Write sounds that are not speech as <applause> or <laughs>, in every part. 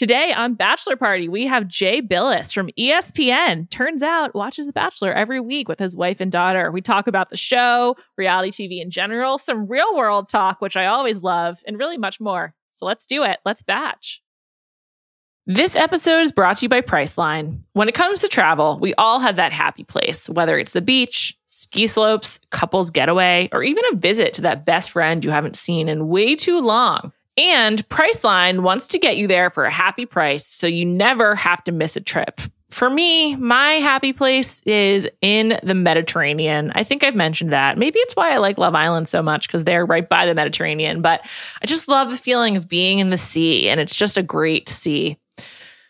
Today on Bachelor Party, we have Jay Bilas from ESPN. Turns out, watches The Bachelor every week with his wife and daughter. We talk about the show, reality TV in general, some real world talk, which I always love, and really much more. So let's do it. Let's batch. This episode is brought to you by Priceline. When it comes to travel, we all have that happy place, whether it's the beach, ski slopes, couples getaway, or even a visit to that best friend you haven't seen in way too long. And Priceline wants to get you there for a happy price so you never have to miss a trip. For me, my happy place is in the Mediterranean. I think I've mentioned that. Maybe it's why I like Love Island so much because they're right by the Mediterranean, but I just love the feeling of being in the sea and it's just a great sea.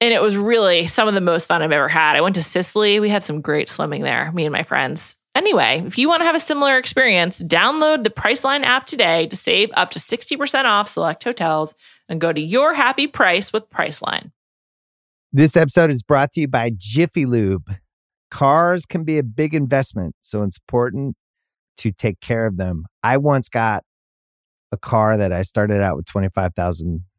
and it was really some of the most fun I've ever had. I went to Sicily. We had some great swimming there, me and my friends. Anyway, if you want to have a similar experience, download the Priceline app today to save up to 60% off select hotels and go to your happy price with Priceline. This episode is brought to you by Jiffy Lube. Cars can be a big investment, so it's important to take care of them. I once got a car that I started out with 25,000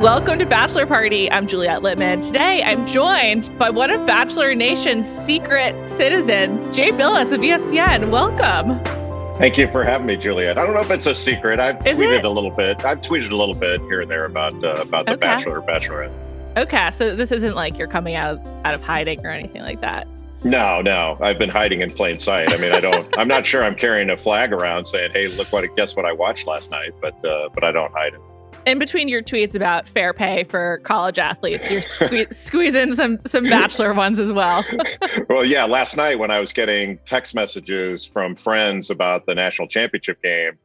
Welcome to Bachelor Party. I'm Juliet Litman. Today, I'm joined by one of Bachelor Nation's secret citizens, Jay Bilas of ESPN. Welcome. Thank you for having me, Juliet. I don't know if it's a secret. I've Is tweeted it? a little bit. I've tweeted a little bit here and there about uh, about the Okay. Bachelor Bachelorette. Okay, so this isn't like you're coming out of out of hiding or anything like that. No, no, I've been hiding in plain sight. I mean, I don't. I'm not sure I'm carrying a flag around saying, "Hey, look what! Guess what I watched last night." But uh, but I don't hide it. In between your tweets about fair pay for college athletes, you're sque- <laughs> squeezing some some bachelor ones as well. well, yeah, last night when I was getting text messages from friends about the national championship game,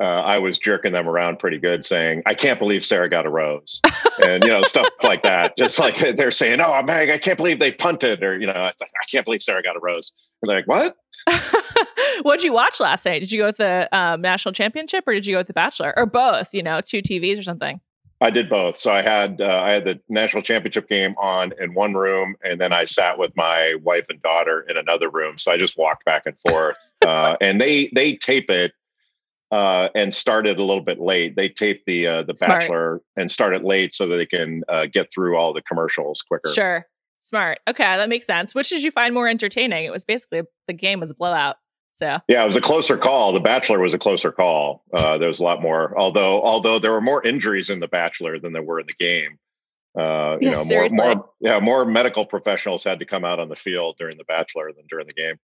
uh, I was jerking them around pretty good, saying, "I can't believe Sarah got a rose," and you know stuff like that. <laughs> Just like they're saying, "Oh, Meg, I can't believe they punted," or you know, "I I can't believe Sarah got a rose." And they're like, "What?" What'd you watch last night? Did you go with the um, national championship or did you go with the Bachelor or both? You know, two TVs or something. I did both. So I had uh, I had the national championship game on in one room, and then I sat with my wife and daughter in another room. So I just walked back and forth. <laughs> uh, and they they tape it uh, and started a little bit late. They tape the uh, the Smart. Bachelor and start it late so that they can uh, get through all the commercials quicker. Sure. Smart. Okay, that makes sense. Which did you find more entertaining? It was basically the game was a blowout. So Yeah, it was a closer call. The Bachelor was a closer call. Uh, there was a lot more, although although there were more injuries in the Bachelor than there were in the game. Uh, you Yeah, know, more, seriously. more yeah, more medical professionals had to come out on the field during the Bachelor than during the game.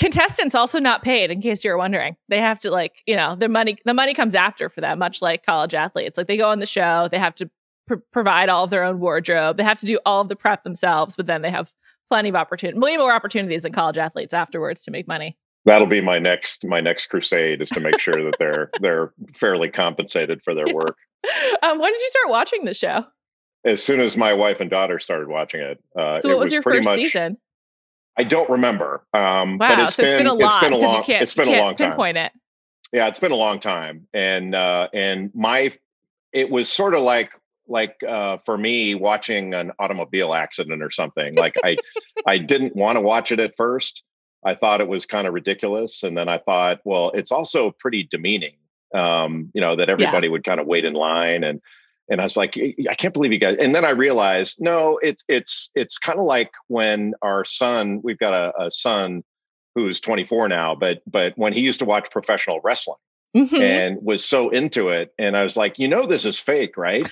contestants also not paid, in case you're wondering. They have to like, you know, their money the money comes after for them, much like college athletes. Like they go on the show, they have to pr- provide all of their own wardrobe, they have to do all of the prep themselves, but then they have plenty of opportunity, way more opportunities than college athletes afterwards to make money. That'll be my next my next crusade is to make sure that they're <laughs> they're fairly compensated for their work. Um, when did you start watching the show? As soon as my wife and daughter started watching it, uh, So it what was, your first much, season? I don't remember. Um, Wow, but it's so been, it's been a lot. It's been a 'cause you long. can't- It's been a long time. Pinpoint it. yeah it's been a long time and uh and my it was sort of like like uh for me watching an automobile accident or something like i <laughs> i didn't want to watch it at first I thought it was kind of ridiculous. And then I thought, well, it's also pretty demeaning, um, you know, that everybody yeah. would kind of wait in line and and I was like, I can't believe you guys. And then I realized, no, it's it's it's kind of like when our son, we've got a, a, son who's 24 now, but but when he used to watch professional wrestling mm-hmm. and was so into it, and I was like, you know, this is fake, right?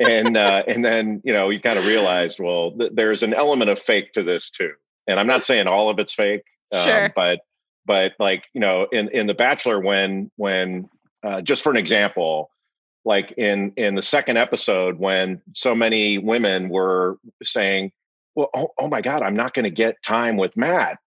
And uh, and then you know, you kind of realized, well, th- there's an element of fake to this too. And I'm not saying all of it's fake, um, sure. but but like you know, in in the Bachelor, when when uh, just for an example like in in the second episode when so many women were saying well oh, oh my god i'm not going to get time with matt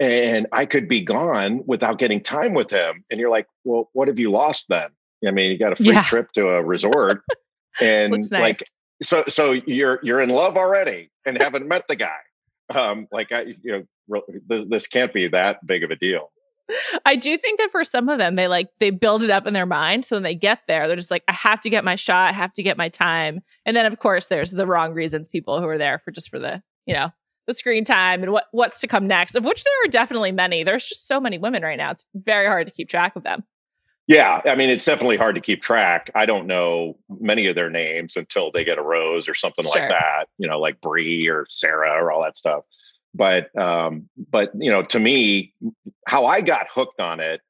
and i could be gone without getting time with him and you're like well what have you lost then i mean you got a free yeah. trip to a resort <laughs> and nice. like so so you're you're in love already and haven't met the guy um like i you know this, this can't be that big of a deal I do think that for some of them, they like they build it up in their mind. So when they get there, they're just like, I have to get my shot, I have to get my time. And then of course there's the wrong reasons people who are there for just for the, you know, the screen time and what what's to come next, of which there are definitely many. There's just so many women right now. It's very hard to keep track of them. Yeah, I mean it's definitely hard to keep track. I don't know many of their names until they get a rose or something sure. like that. You know, like Bri or Sarah or all that stuff but um, but you know to me how i got hooked on it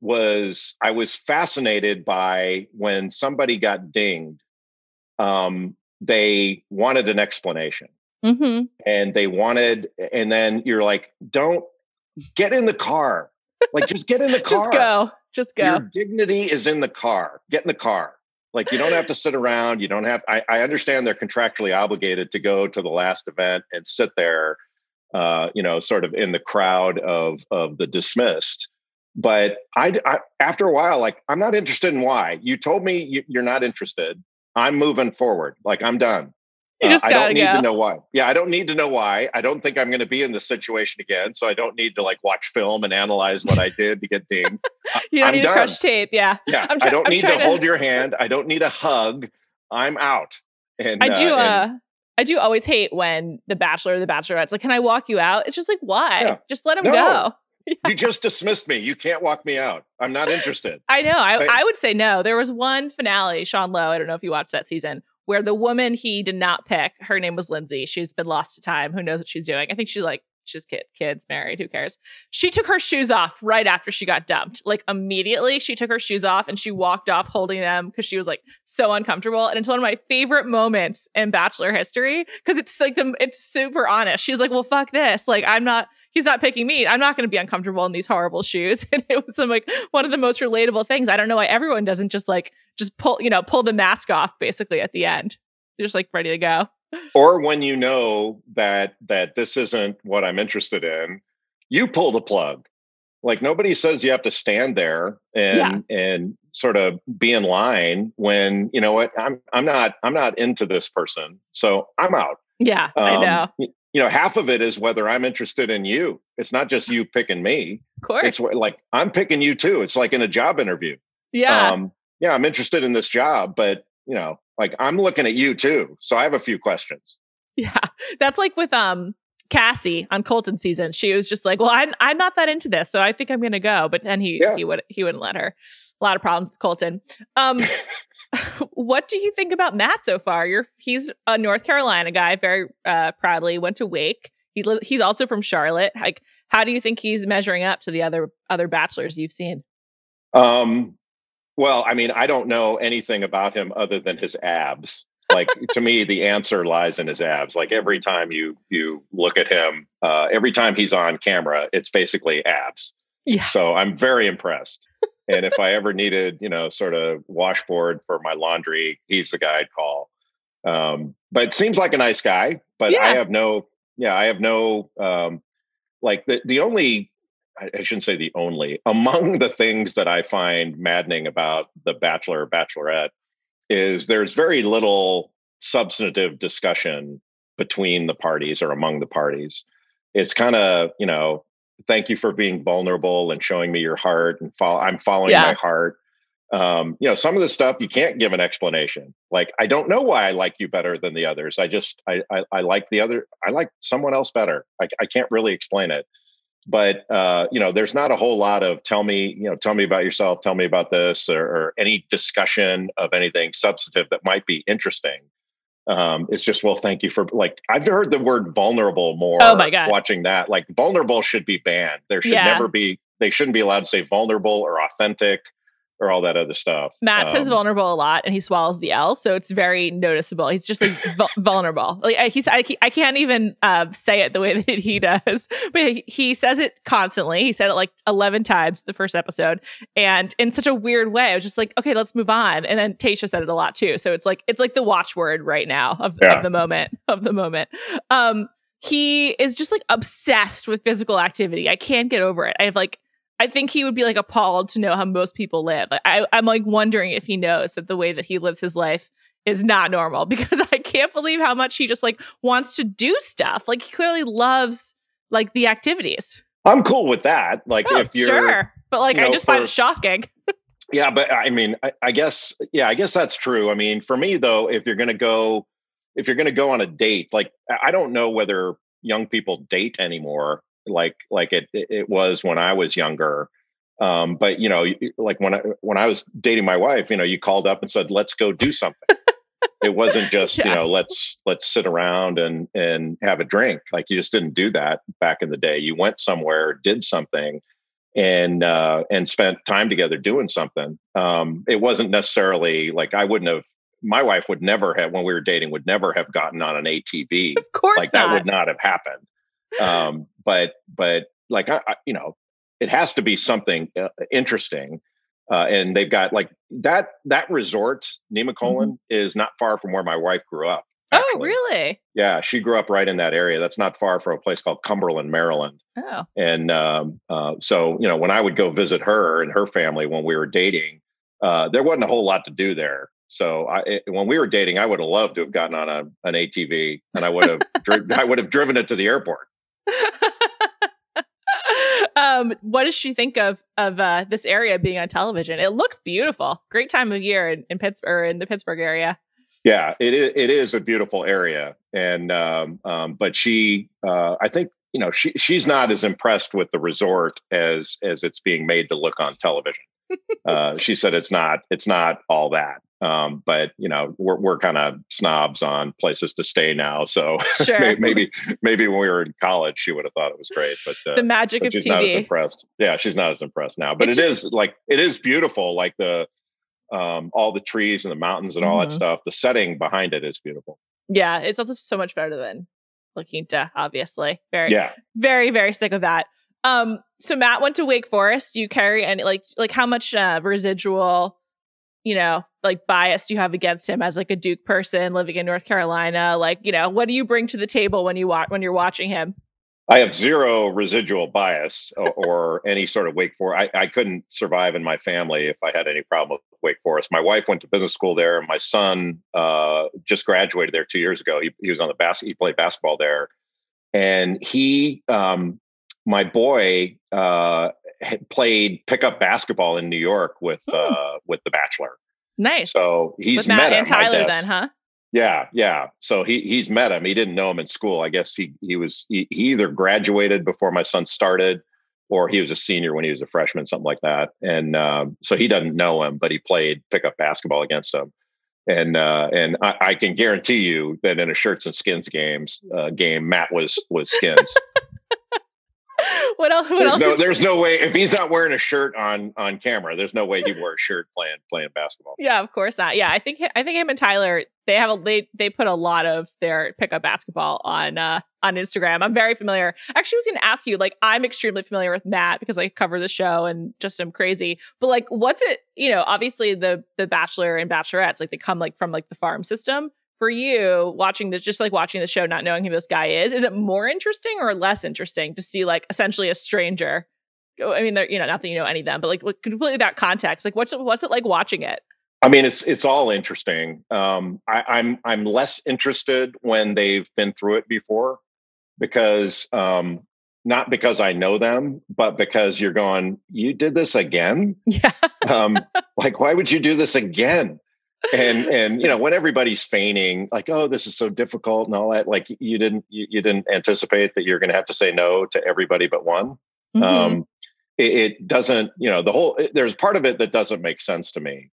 was i was fascinated by when somebody got dinged um, they wanted an explanation mm-hmm. and they wanted and then you're like don't get in the car like just get in the <laughs> car just go just go your dignity is in the car get in the car like you don't have to sit around you don't have I, I understand they're contractually obligated to go to the last event and sit there uh, you know, sort of in the crowd of of the dismissed. But I, I, after a while, like I'm not interested in why. You told me you, you're not interested. I'm moving forward. Like I'm done. You just uh, I don't need go. to know why. Yeah, I don't need to know why. I don't think I'm going to be in this situation again. So I don't need to like watch film and analyze what I did to get dinged. <laughs> you don't I'm need done. to crush tape. Yeah. Yeah. Try- I don't I'm need to, to hold your hand. I don't need a hug. I'm out. And I do. Uh, and, uh, I do always hate when the bachelor or the bachelorette's like, "Can I walk you out?" It's just like, why? Yeah. Just let him no. go. <laughs> You just dismissed me. You can't walk me out. I'm not interested. I know. I, I would say no. There was one finale, Sean Lowe. I don't know if you watched that season, where the woman he did not pick, her name was Lindsay. She's been lost to time. Who knows what she's doing? I think she's like she's kid, kids, married, who cares? She took her shoes off right after she got dumped. Like immediately, she took her shoes off and she walked off holding them because she was like so uncomfortable. And it's one of my favorite moments in Bachelor history because it's like the it's super honest. She's like, "Well, fuck this. Like, I'm not." He's not picking me. I'm not going to be uncomfortable in these horrible <laughs> shoes. And it was like one of the most relatable things. I don't know why everyone doesn't just like just pull, you know, pull the mask off basically at the end. You're just like ready to go or when you know that that this isn't what I'm interested in, you pull the plug. Like nobody says you have to stand there and yeah. and sort of be in line when you know what I'm I'm not I'm not into this person, so I'm out. Yeah, um, I know. You know, half of it is whether I'm interested in you. It's not just you picking me. Of course, it's like I'm picking you too. It's like in a job interview. Yeah, um, yeah, I'm interested in this job, but you know, like I'm looking at you too. So I have a few questions. Yeah. <laughs> That's like with um Cassie on Colton season. She was just like, "Well, I'm I'm not that into this, so I think I'm going to go." But then he yeah. he would he wouldn't let her. A lot of problems with Colton. Um, <laughs> <laughs> what do you think about Matt so far? You're he's a North Carolina guy, very uh, proudly went to Wake. He li- he's also from Charlotte. Like, how do you think he's measuring up to the other other bachelors you've seen? Um, well, I mean, I don't know anything about him other than his abs. Like to me, the answer lies in his abs. Like every time you you look at him, uh, every time he's on camera, it's basically abs. Yeah. So I'm very impressed. and if I ever needed, you know, sort of washboard for my laundry, he's the guy I'd call. Um, but it seems like a nice guy. But yeah. I have no, yeah, I have no, um, like the the only I shouldn't say the only among the things that I find maddening about the Bachelor or Bachelorette is there's very little substantive discussion between the parties or among the parties. It's kind of you know, thank you for being vulnerable and showing me your heart and follow. I'm following yeah. my heart. Um, you know, some of the stuff you can't give an explanation. Like, I don't know why I like you better than the others. I just I I, I like the other. I like someone else better. I, I can't really explain it but uh, you know, there's not a whole lot of tell me, you know, tell me about yourself, tell me about this, or, or any discussion of anything substantive that might be interesting. Um, it's just well, thank you for like I've heard the word vulnerable more. Oh my god, watching that like vulnerable should be banned. There should Yeah. never be. They shouldn't be allowed to say vulnerable or authentic or all that other stuff. Matt says Um, vulnerable a lot, and he swallows the L, so it's very noticeable. He's just like <laughs> vul- vulnerable. Like I- he's, I, I can't even uh, say it the way <laughs> that he does, but he, he says it constantly. He said it like eleven times the first episode, and in such a weird way. I was just like, okay, let's move on. And then Tasha said it a lot too, so it's like it's like the watchword right now of, Yeah. of the moment of the moment. Um, he is just like obsessed with physical activity. I can't get over it. I have like I think he would be like appalled to know how most people live. Like, I, I'm like wondering if he knows that the way that he lives his life is not normal <laughs> because I can't believe how much he just like wants to do stuff. Like he clearly loves like the activities. I'm cool with that. Like Oh, if you're sure, but like you I know, just find it shocking. <laughs> Yeah, but I mean, I, I guess, yeah, I guess that's true. I mean, for me though, if you're going to go, if you're to go on a date, like I I don't know whether young people date anymore, like like it it was when I was younger. Um, but you know, like when I when I was dating my wife, you know, you called up and said, "Let's go do something." it wasn't <laughs> just you know, let's let's sit around and and have a drink. Like you just didn't do that back in the day. You went somewhere, did something and uh, and spent time together doing something. Um, it wasn't necessarily like I wouldn't have. My wife would never have when we were dating would never have gotten on an ATV. Of course like that would not have happened. Um, but but like I, I, you know, it has to be something uh, interesting. Uh, and they've got like that that resort, Nemacolin, is not far from where my wife grew up. oh, really? Yeah, she grew up right in that area. That's not far from a place called Cumberland, Maryland. Oh, And um, uh, so, you know, when I would go visit her and her family when we were dating, uh, there wasn't a whole lot to do there. So, I, it, when we were dating, I would have loved to have gotten on a, an ATV, and I would have, <laughs> dri- I would have driven it to the airport. <laughs> um, what does she think of of uh, this area being on television? It looks beautiful. Great time of year in, in Pittsburgh, in the Pittsburgh area. Yeah, it is. It is a beautiful area, and um, um, but she, uh, I think, you know, she she's not as impressed with the resort as as it's being made to look on television. <laughs> uh, she said it's not it's not all that. Um, but you know, we're we're kind of snobs on places to stay now. So <laughs> Sure. maybe maybe when we were in college, she would have thought it was great. But uh, the magic of she's not as impressed. Yeah, she's not as impressed now. But It's it just- is like it is beautiful, like the um all the trees and the mountains and all that Mhm. stuff. The setting behind it is beautiful. Yeah, it's also so much better than La Quinta, obviously. Very, Yeah. very, very sick of that. Um, so Matt went to Wake Forest. Do you carry any like like how much uh, residual, you know, like bias do you have against him as like a Duke person living in North Carolina? Like, you know, what do you bring to the table when you watch when you're watching him? I have zero residual bias or, <laughs> or any sort of Wake Forest. I, I couldn't survive in my family if I had any problem with Wake Forest. My wife went to business school there. And My son uh, just graduated there two years ago. He, he was on the basket. He played basketball there, and he, um, my boy, uh, played pickup basketball in New York with Hmm. uh, with The Bachelor. Nice. So he's with Matt met and him, Tyler then, huh? Yeah, yeah. So he he's met him. He didn't know him in school. I guess he he was he, he either graduated before my son started, or he was a senior when he was a freshman, something like that. And um, so he doesn't know him, but he played pickup basketball against him. And uh, and I, I can guarantee you that in a shirts and skins games uh, game, Matt was was skins. <laughs> <laughs> what else? What there's else? no there's no way if he's not wearing a shirt on on camera, there's no way he wore a shirt playing playing basketball. yeah, of course not. Yeah, I think I think him and Tyler they have a they they put a lot of their pickup basketball on uh on Instagram. I'm very familiar. Actually, I was going to ask you like I'm extremely familiar with Matt because I cover the show and just am crazy. But like, what's it? You know, obviously the the Bachelor and Bachelorettes like they come like from like the farm system. For you watching this, just like watching the show, not knowing who this guy is, is it more interesting or less interesting to see like essentially a stranger? Oh, I mean, you know not that you know any of them, but like completely that context. Like, what's it, what's it like watching it? I mean, it's it's all interesting. Um, I, I'm I'm less interested when they've been through it before, because um, not because I know them, but because you're going, you did this again. <laughs> Yeah. Um, like, why would you do this again? And and you know when everybody's feigning like, oh, this is so difficult and all that, like you didn't you, you didn't anticipate that you're going to have to say no to everybody but one. Mm-hmm. Um, it, it, doesn't, you know, the whole. There's part of it that doesn't make sense to me.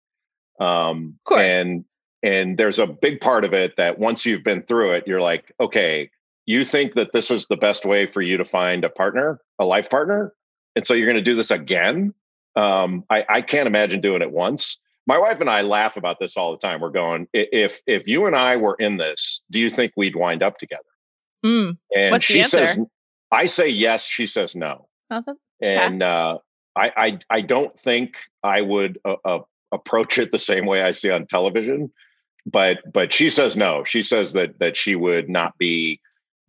Um, of course. And and there's a big part of it that once you've been through it, you're like, okay, you think that this is the best way for you to find a partner, a life partner, and so you're going to do this again. Um, I, I can't imagine doing it once my wife and I laugh about this all the time. We're going, if if you and I were in this, do you think we'd wind up together? Mm. And What's she says, I say yes. She says no. And uh, I, I I don't think I would uh, uh, approach it the same way I see on television. But but she says no. She says that that she would not be.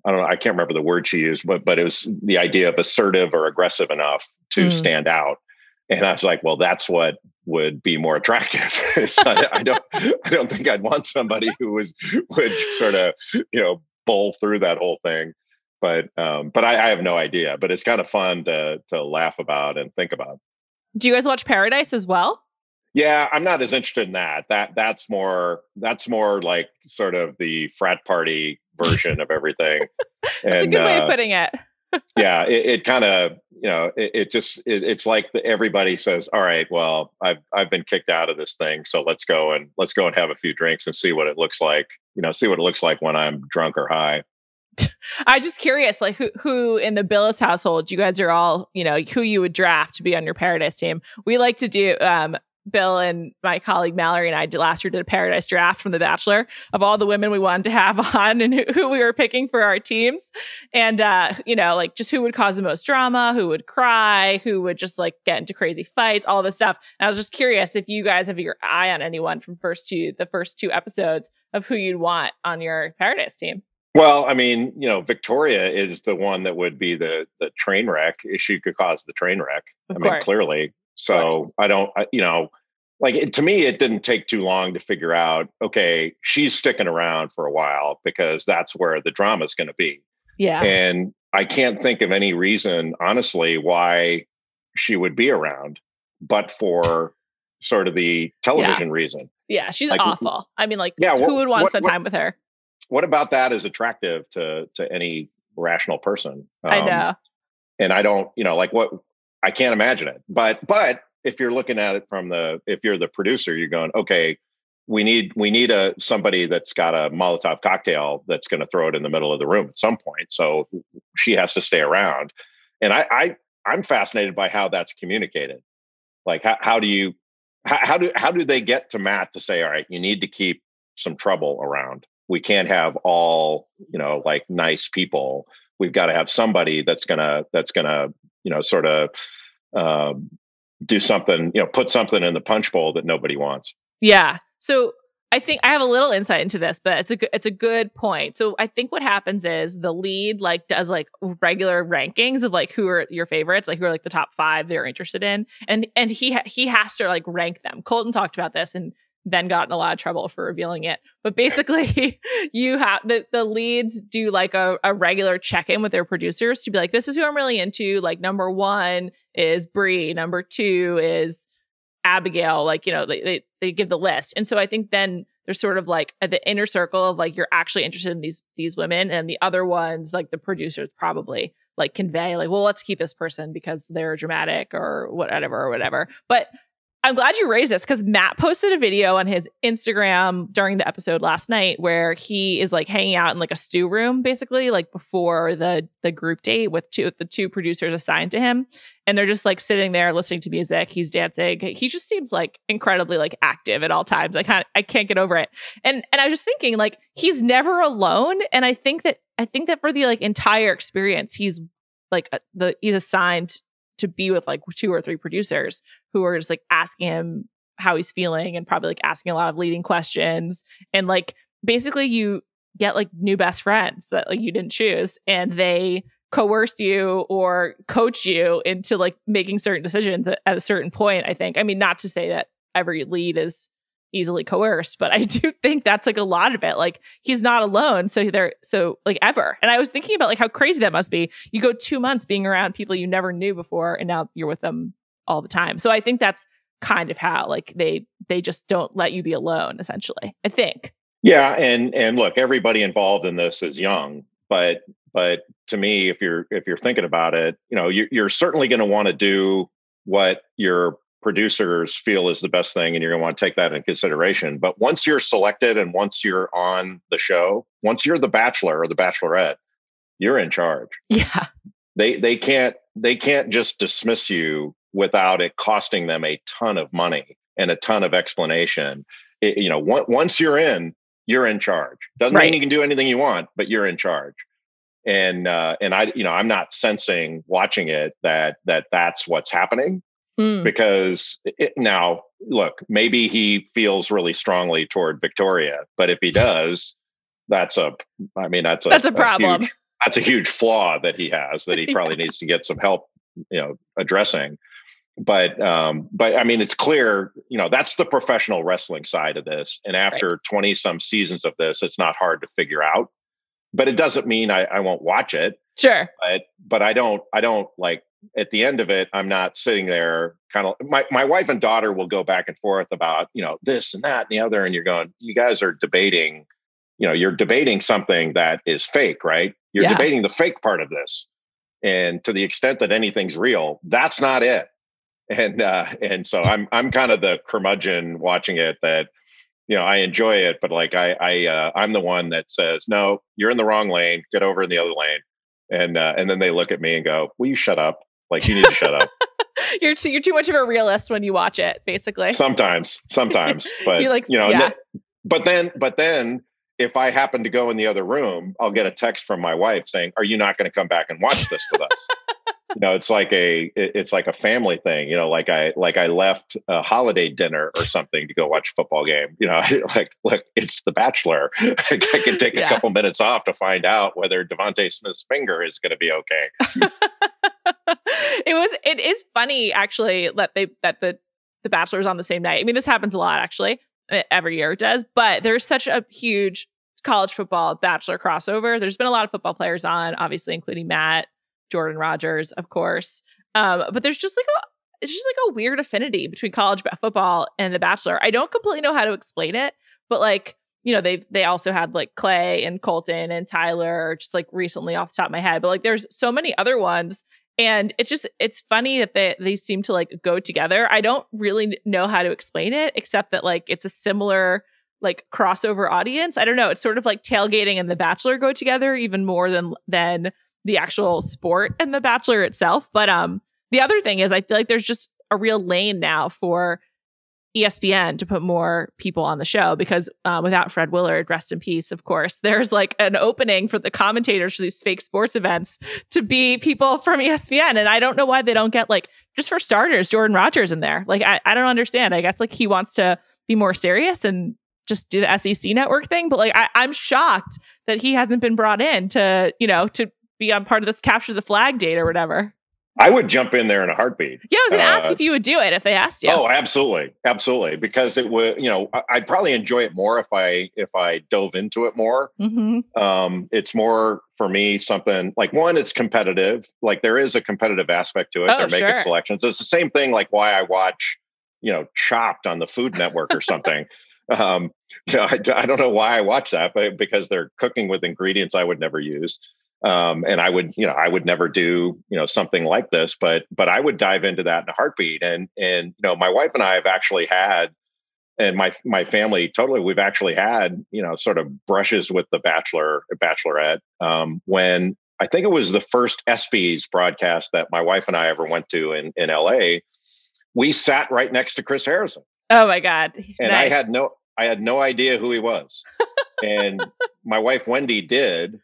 I don't know. I can't remember the word she used, but but it was the idea of assertive or aggressive enough to mm. stand out. And I was like, well, that's what would be more attractive. <laughs> I, I, don't, I don't think I'd want somebody who was would sort of, you know, bowl through that whole thing. But, um, but I, I have no idea. But it's kind of fun to to laugh about and think about. Do you guys watch Paradise as well? Yeah, I'm not as interested in that. That that's more that's more like sort of the frat party version of everything. <laughs> that's and, a good way uh, of putting it yeah, it, it kind of you know it, it just it, it's like the, everybody says, all right, well, I've I've been kicked out of this thing, so let's go and let's go and have a few drinks and see what it looks like. You know, see what it looks like when I'm drunk or high. <laughs> I'm just curious, like who who in the Bilas household, you guys are all, you know, who you would draft to be on your Paradise team. We like to do um Bill and my colleague Mallory and I did last year did a paradise draft from The Bachelor of all the women we wanted to have <laughs> on and who, who we were picking for our teams. And, uh, you know, like just who would cause the most drama, who would cry, who would just like get into crazy fights, all this stuff. And I was just curious if you guys have your eye on anyone from first two, the first two episodes of who you'd want on your paradise team. Well, I mean, you know, Victoria is the one that would be the the train wreck. She could cause the train wreck. Of I mean, clearly. So I don't, I, you know, like it, to me, it didn't take too long to figure out. Okay, she's sticking around for a while because that's where the drama is going to be. Yeah, and I can't think of any reason, honestly, why she would be around, but for sort of the television yeah. reason. Yeah, she's like, awful. I mean, like, yeah, who what, would want to spend what, time with her? What about that is attractive to to any rational person? Um, I know. And I don't, you know, like what I can't imagine it. But but if you're looking at it from the if you're the producer, you're going, okay, we need we need a somebody that's got a Molotov cocktail that's going to throw it in the middle of the room at some point. So she has to stay around. And I, I I'm fascinated by how that's communicated. Like how, how do you how, how do how do they get to Matt to say, all right, you need to keep some trouble around. We can't have all, you know, like nice people. We've got to have somebody that's gonna that's gonna, you know, sort of um, do something, you know, put something in the punch bowl that nobody wants. Yeah. So I think I have a little insight into this, but it's a it's a good point. So I think what happens is the lead like does like regular rankings of like who are your favorites, like who are like the top five they're interested in, and and he ha- he has to like rank them. Colton talked about this and then got in a lot of trouble for revealing it. But basically, <laughs> you have the, the leads do like a, a regular check in with their producers to be like, this is who I'm really into. Like, number one is Brie, number two is Abigail. Like, you know, they, they, they give the list. And so I think then there's sort of like at the inner circle of like, you're actually interested in these, these women. And the other ones, like the producers probably like convey, like, well, let's keep this person because they're dramatic or whatever or whatever. But I'm glad you raised this because Matt posted a video on his Instagram during the episode last night where he is like hanging out in like a stew room, basically, like before the the group date with two the two producers assigned to him. And they're just like sitting there listening to music. He's dancing. He just seems like incredibly like active at all times. I can't I can't get over it. And and I was just thinking like he's never alone. And I think that I think that for the like entire experience, he's like uh, the he's assigned to be with like two or three producers who are just like asking him how he's feeling and probably like asking a lot of leading questions. And like basically you get like new best friends that like you didn't choose and they coerce you or coach you into like making certain decisions at, a certain point i think. I mean not to say that every lead is easily coerced but i <laughs> do think that's like a lot of it like he's not alone so they're so like ever. And i was thinking about like how crazy that must be. You go two months being around people you never knew before and now you're with them all the time. So i think that's kind of how like they they just don't let you be alone essentially i think. Yeah and and look everybody involved in this is young but but to me, if you're if you're thinking about it, you know, you're, you're certainly going to want to do what your producers feel is the best thing, and you're going to want to take that in consideration. But once you're selected and once you're on the show, once you're the Bachelor or the Bachelorette, you're in charge. Yeah. They they can't they can't just dismiss you without it costing them a ton of money and a ton of explanation. It, you know, once you're in, you're in charge. Doesn't right. mean you can do anything you want, but you're in charge. And uh, and I, you know, I'm not sensing watching it that that that's what's happening mm. because it, now look, maybe he feels really strongly toward Victoria, but if he does, that's a, I mean, that's a that's a problem. A huge, <laughs> that's a huge flaw that he has that he <laughs> probably yeah. needs to get some help, you know, addressing but um, but I mean, it's clear, you know, that's the professional wrestling side of this. And after twenty right. some seasons of this, it's not hard to figure out. But it doesn't mean I, I won't watch it. Sure. But but I don't I don't like at the end of it. I'm not sitting there kind of. My my wife and daughter will go back and forth about you know this and that and the other, and you're going. You guys are debating. You know, you're debating something that is fake, right? You're yeah. debating the fake part of this. And to the extent that anything's real, that's not it and uh, and so I'm I'm kind of the curmudgeon watching it that you know I enjoy it, but like I I uh, I'm the one that says no, you're in the wrong lane, get over in the other lane, and uh, and then they look at me and go, will you shut up? Like you need to shut up. <laughs> you're too, you're too much of a realist when you watch it, basically. Sometimes, sometimes, <laughs> but you like you know, yeah. but then but then if I happen to go in the other room, I'll get a text from my wife saying, "Are you not going to come back and watch this with us?" <laughs> you know it's like a it's like a family thing you know like i like i left a holiday dinner or something to go watch a football game you know <laughs> like look it's the bachelor <laughs> i can take yeah. a couple minutes off to find out whether devonta smith's finger is going to be okay it was it is funny actually that they that the the bachelor's on the same night i mean this happens a lot actually every year it does but there's such a huge college football bachelor crossover there's been a lot of football players on obviously including matt Jordan Rodgers, of course. Um, but there's just like a it's just like a weird affinity between college football and The Bachelor. I don't completely know how to explain it, but like you know they've they also had like Clay and Colton and Tyler just like recently off the top of my head, but like there's so many other ones. And it's just it's funny that they they seem to like go together. I don't really know how to explain it except that like it's a similar like crossover audience. I don't know. It's sort of like tailgating and The Bachelor go together even more than than the actual sport and the bachelor itself but um the other thing is i feel like there's just a real lane now for espn to put more people on the show because uh, without fred willard rest in peace of course <laughs> there's like an opening for the commentators for these fake sports events to be people from espn and i don't know why they don't get like just for starters jordan Rodgers in there like i, I don't understand i guess like he wants to be more serious and just do the SEC network thing. But like, I, I'm shocked that he hasn't been brought in to, you know, to be on part of this capture the flag date or whatever. I would jump in there in a heartbeat. Yeah, I was going to uh, ask if you would do it if they asked you. Oh, absolutely, absolutely. Because it would, you know, I'd probably enjoy it more if I if I dove into it more. Mm-hmm. Um, it's more for me something like one, it's competitive. Like there is a competitive aspect to it. Oh, They're making sure. selections. It's the same thing like why I watch, you know, Chopped on the Food Network or something. <laughs> um, you <laughs> know, I, I don't know why I watch that, but because they're cooking with ingredients I would never use um, and I would, you know, I would never do, you know, something like this, but but I would dive into that in a heartbeat. And and you know, my wife and I have actually had, and my my family totally, we've actually had, you know, sort of brushes with the Bachelor, Bachelorette. Um, when I think it was the first ESPYS broadcast that my wife and I ever went to in in LA. We sat right next to Chris Harrison. Oh my god! And nice. I had no, I had no idea who he was. and <laughs> my wife Wendy did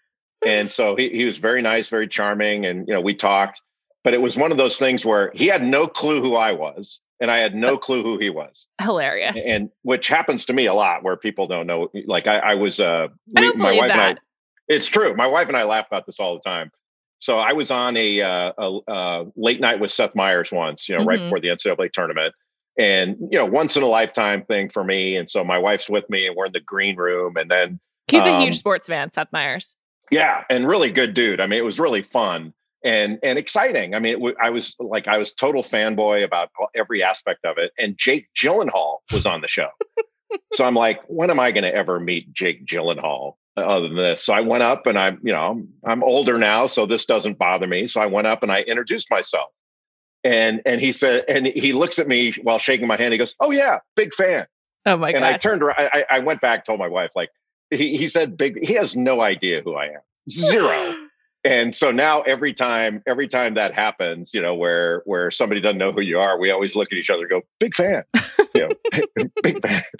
and so he, he was very nice, very charming. And, you know, we talked, but it was one of those things where he had no clue who I was and I had no That's clue who he was. Hilarious. And which happens to me a lot where people don't know. Like I, I was, uh, I don't my wife that. and I, it's true. My wife and I laugh about this all the time. So I was on a, uh, a, a late night with Seth Meyers once, you know, mm-hmm. right before the NCAA tournament and you know once in a lifetime thing for me and so my wife's with me and we're in the green room and then he's um, a huge sports fan seth meyers yeah, and really good dude. I mean, it was really fun and and exciting. I mean, w- I was like, I was total fanboy about every aspect of it. And Jake Gyllenhaal was on the show, so I'm like, when am I going to ever meet Jake Gyllenhaal? Uh, other than this. So I went up and I'm, you know, I'm, I'm older now, so this doesn't bother me. So I went up and I introduced myself. And and he said, and he looks at me while shaking my hand. He goes, "Oh yeah, big fan." Oh my god! and god! I turned around. I, I went back, told my wife, like he, he said, "Big." He has no idea who I am. Zero. <gasps> and so now every time every time that happens you know where where somebody doesn't know who you are we always look at each other and go big fan. You know, <laughs> <laughs> big fan. <laughs>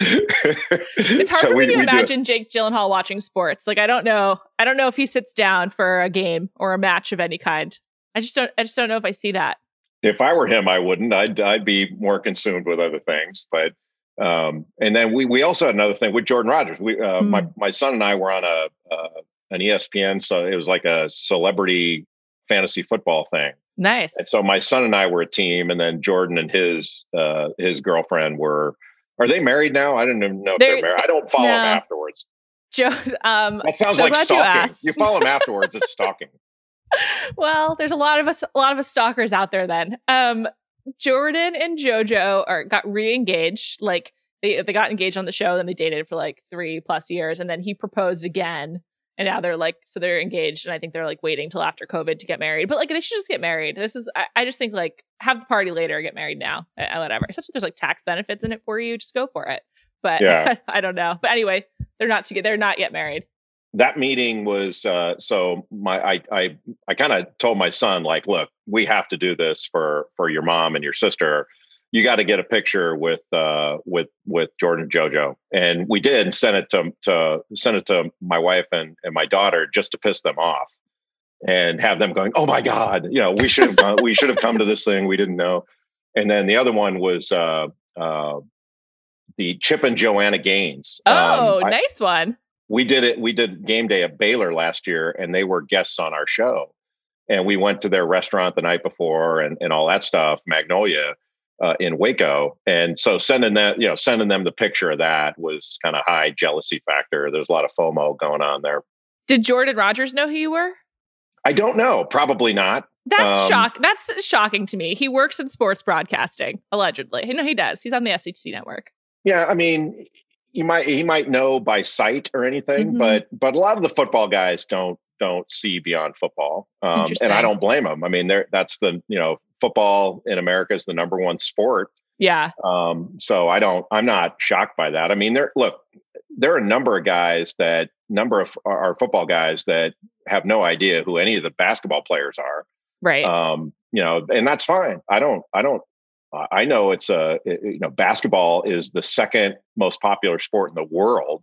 It's hard so for me to imagine jake gyllenhaal watching sports. Like i don't know. I don't know if he sits down for a game or a match of any kind. I just don't i just don't know if i see that. If i were him i wouldn't. I'd i'd be more consumed with other things but um and then we we also had another thing with jordan Rodgers. we uh, mm. my my son and i were on a uh, an ESPN. So it was like a celebrity fantasy football thing. Nice. And so my son and I were a team, and then Jordan and his uh, his girlfriend were. Are they married now? I didn't even know if they're, they're married. I don't follow no. them afterwards. Joe, um, that sounds so like stalking. You, you follow them afterwards. It's stalking. <laughs> well, there's a lot of us, a lot of us stalkers out there. Then, um, Jordan and JoJo are got re-engaged. Like they they got engaged on the show, then they dated for like three plus years, and then he proposed again and now they're like so they're engaged and i think they're like waiting till after covid to get married. But like they should just get married. This is i, I just think like have the party later get married now uh, whatever. Especially if there's like tax benefits in it for you just go for it. But yeah. <laughs> i don't know. But anyway they're not together they're not yet married that meeting was uh, so my i i, I kind of told my son like look we have to do this for for your mom and your sister you got to get a picture with uh, with with Jordan JoJo, and we did and sent it to to send it to my wife and, and my daughter just to piss them off, and have them going, "Oh my God, you know, we should have gone, we should have come to this thing we didn't know." And then the other one was uh, uh, the Chip and Joanna Gaines. Oh, um, nice I, one. We did it. We did game day at Baylor last year, and they were guests on our show. And we went to their restaurant the night before, and and all that stuff, Magnolia uh, in Waco, and so sending that, you know, sending them the picture of that was kind of high jealousy factor. There's a lot of FOMO going on there. Did Jordan Rodgers know who you were? I don't know. Probably not. That's um, shock. That's shocking to me. He works in sports broadcasting, allegedly. No, he does. He's on the SEC network. Yeah, I mean, you might he might know by sight or anything, mm-hmm. but but a lot of the football guys don't don't see beyond football, um, and I don't blame them. I mean, there that's the you know football in America is the number one sport. Yeah. Um, so I don't, I'm not shocked by that. I mean, there, look, there are a number of guys that, number of our football guys that have no idea who any of the basketball players are. Right. Um, you know, and that's fine. I don't, I don't, I know it's a, you know, basketball is the second most popular sport in the world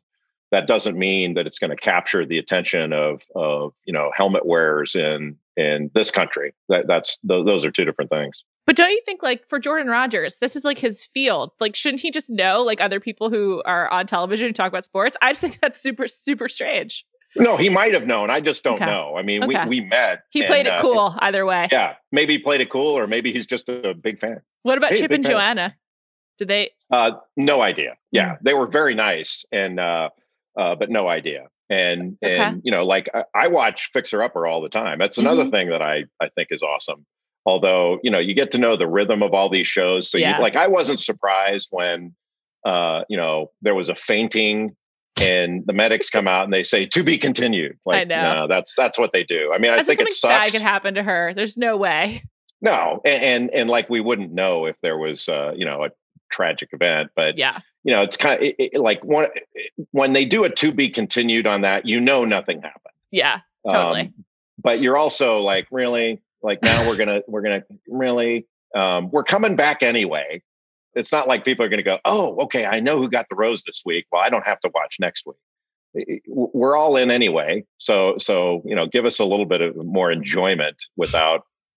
that doesn't mean that it's going to capture the attention of of you know helmet wearers in in this country. That that's th- those are two different things. But don't you think like for Jordan Rodgers, this is like his field? Like, shouldn't he just know like other people who are on television who talk about sports? I just think that's super super strange. No, he might have known. I just don't okay. know. I mean, okay. we we met. He and, played it uh, cool either way. Yeah, maybe he played it cool, or maybe he's just a big fan. What about hey, Chip and. Joanna? Did they? Uh, no idea. Yeah, mm. they were very nice, and uh, uh, but no idea. And okay. and you know, like I, I, watch Fixer Upper all the time. That's another mm-hmm. thing that I I think is awesome. Although you know, you get to know the rhythm of all these shows. So yeah. you like, I wasn't surprised when uh, you know there was a fainting and the medics come out and they say to be continued. Like, I know no, that's that's what they do. I mean, I think it sucks. Bad could happen to her. There's no way. No, and, and and, like we wouldn't know if there was uh, you know a tragic event, but yeah, you know, it's kind of it, it, like when when they do a to be continued on that, you know, nothing happened. Yeah, totally. Um, but you're also like, really, like now we're gonna we're gonna really um, we're coming back anyway. It's not like people are gonna go, oh, okay, I know who got the rose this week. Well, I don't have to watch next week. We're all in anyway, so so you know, give us a little bit of more enjoyment without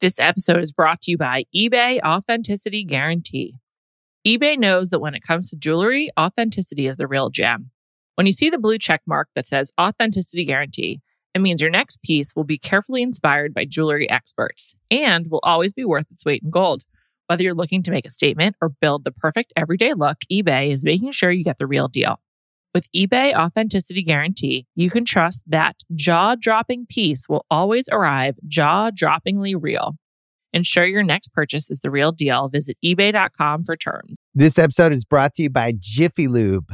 This episode is brought to you by eBay Authenticity Guarantee eBay knows that when it comes to jewelry, authenticity is the real gem. When you see the blue check mark that says Authenticity Guarantee, it means your next piece will be carefully inspired by jewelry experts and will always be worth its weight in gold. Whether you're looking to make a statement or build the perfect everyday look, eBay is making sure you get the real deal. With eBay Authenticity Guarantee, you can trust that jaw dropping piece will always arrive jaw droppingly real. Ensure your next purchase is the real deal. Visit eBay.com for terms. This episode is brought to you by Jiffy Lube.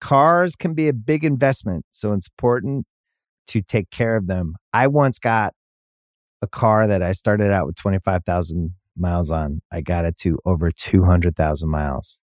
Cars can be a big investment, so it's important to take care of them. I once got a car that I started out with 25,000 miles on. I got it to over 200,000 miles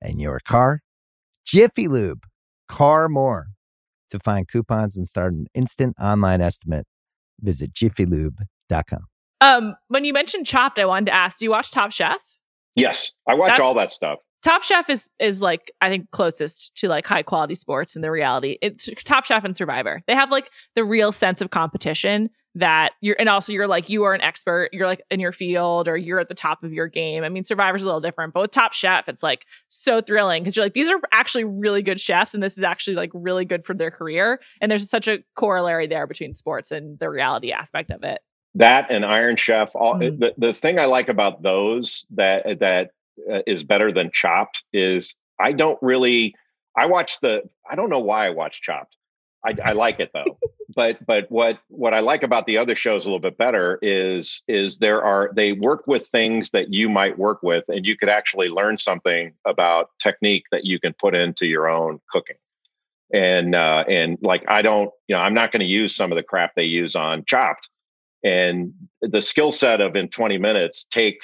and your car. Jiffy Lube, car more. To find coupons and start an instant online estimate, visit jiffylube.com. Um, when you mentioned Chopped, I wanted to ask: Do you watch Top Chef? Yes, I watch That's- all that stuff. Top Chef is is like I think closest to like high quality sports in the reality. It's Top Chef and Survivor. They have like the real sense of competition that you're and also you're like you are an expert, you're like in your field or you're at the top of your game. I mean Survivor's a little different, but with Top Chef it's like so thrilling because you're like these are actually really good chefs and this is actually like really good for their career and there's such a corollary there between sports and the reality aspect of it. That and Iron Chef. All Mm. the, the thing I like about those that that is better than Chopped is I don't really. I watch the. I don't know why I watch Chopped. I, I like it though. <laughs> but but what what I like about the other shows a little bit better is is there are they work with things that you might work with and you could actually learn something about technique that you can put into your own cooking and uh and like i don't you know i'm not going to use some of the crap they use on chopped and the skill set of in 20 minutes take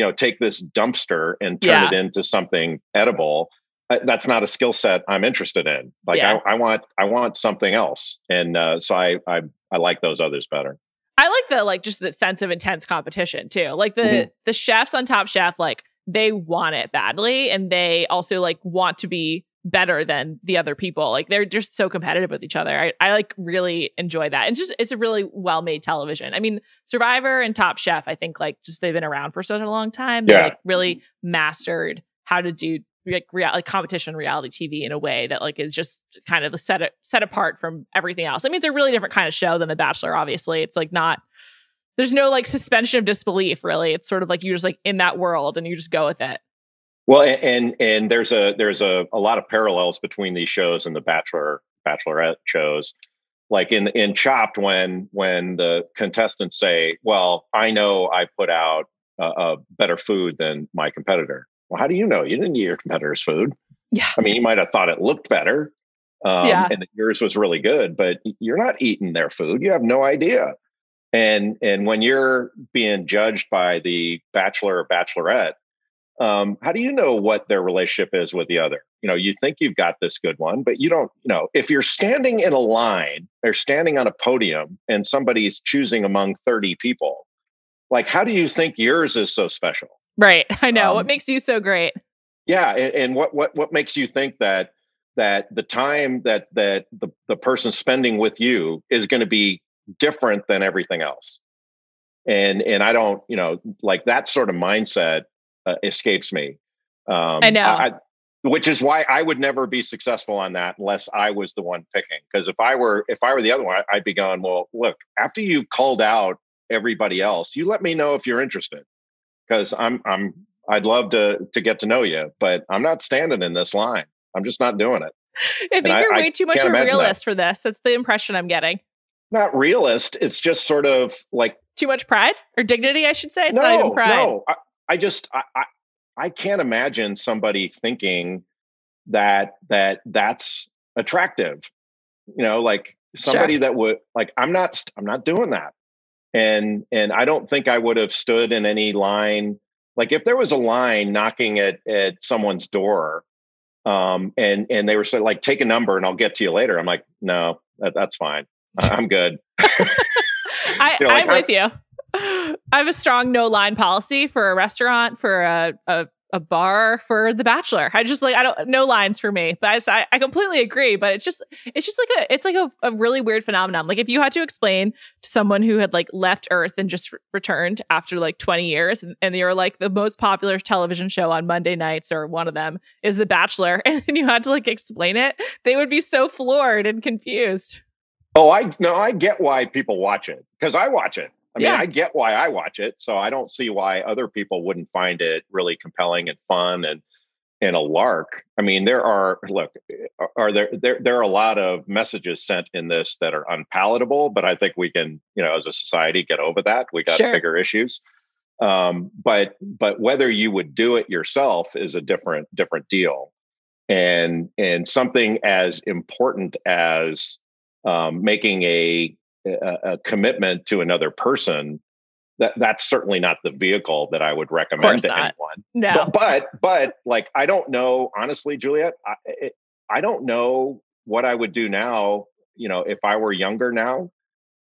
you know take this dumpster and turn Yeah. it into something edible uh, that's not a skill set i'm interested in like Yeah. I, I want i want something else and uh so I, I i like those others better I like the like just the sense of intense competition too. Like the Mhm. the chefs on Top Chef, like they want it badly, and they also like want to be better than the other people. Like they're just so competitive with each other. I, I like really enjoy that. It's just it's a really well made television. I mean, Survivor and Top Chef, I think like just they've been around for such a long time. They Yeah. like really mastered how to do like real like competition reality TV in a way that like is just kind of set set apart from everything else. I mean, it's a really different kind of show than The Bachelor. Obviously, it's like not there's no like suspension of disbelief. Really, it's sort of like you're just like in that world and you just go with it. Well a- and and there's a there's a, a lot of parallels between these shows and the bachelor bachelorette shows. Like in in chopped when when the contestants say well i know i put out a, a better food than my competitor. Well how do you know? You didn't eat your competitor's food. Yeah. i mean you might have thought it looked better um, Yeah. and that yours was really good but you're not eating their food. You have no idea. And and when you're being judged by the bachelor or bachelorette um, how do you know what their relationship is with the other you know you think you've got this good one but you don't you know if you're standing in a line or standing on a podium and somebody's choosing among 30 people like how do you think yours is so special Right. <laughs> I know. Um, what makes you so great? yeah and, and what what what makes you think that that the time that that the, the person spending with you is going to be different than everything else and and i don't you know like that sort of mindset uh, escapes me um I know. which is why i would never be successful on that unless i was the one picking because if i were if i were the other one I- i'd be going well look after you've called out everybody else you let me know if you're interested because i'm i'm i'd love to to get to know you but i'm not standing in this line i'm just not doing it I think I- you're I way too much of a imagine that. realist for this. That's the impression I'm getting. not realist it's just sort of like Too much pride or dignity, I should say. It's no not even pride. no I, just I, I i can't imagine somebody thinking that that that's attractive you know like somebody that would like i'm not i'm not doing that and and i don't think i would have stood in any line like if there was a line knocking at at someone's door Um, and and they were saying like, take a number and I'll get to you later. I'm like, no, that, that's fine. <laughs> I'm good. <laughs> I, you know, like, I'm with you. I have a strong no line policy for a restaurant, for a, a a bar for The Bachelor. I just like I don't no lines for me, but I, I completely agree. But it's just it's just like a it's like a, a really weird phenomenon. Like if you had to explain to someone who had like left Earth and just re- returned after like twenty years, and, and they were like the most popular television show on Monday nights, or one of them is The Bachelor, <laughs> and you had to like explain it, they would be so floored and confused. Oh, I no, I get why people watch it because I watch it. I mean, yeah. I get why I watch it, so I don't see why other people wouldn't find it really compelling and fun and and a lark. I mean, there are look, are there there there are a lot of messages sent in this that are unpalatable, but I think we can, you know, as a society get over that. We got sure. bigger issues. Um, but but whether you would do it yourself is a different different deal. And and something as important as um, making a a, a commitment to another person, that that's certainly not the vehicle that I would recommend to not. anyone. No, but, but, but like I don't know honestly, Juliet. I, it, I don't know what I would do now. You know, if I were younger now,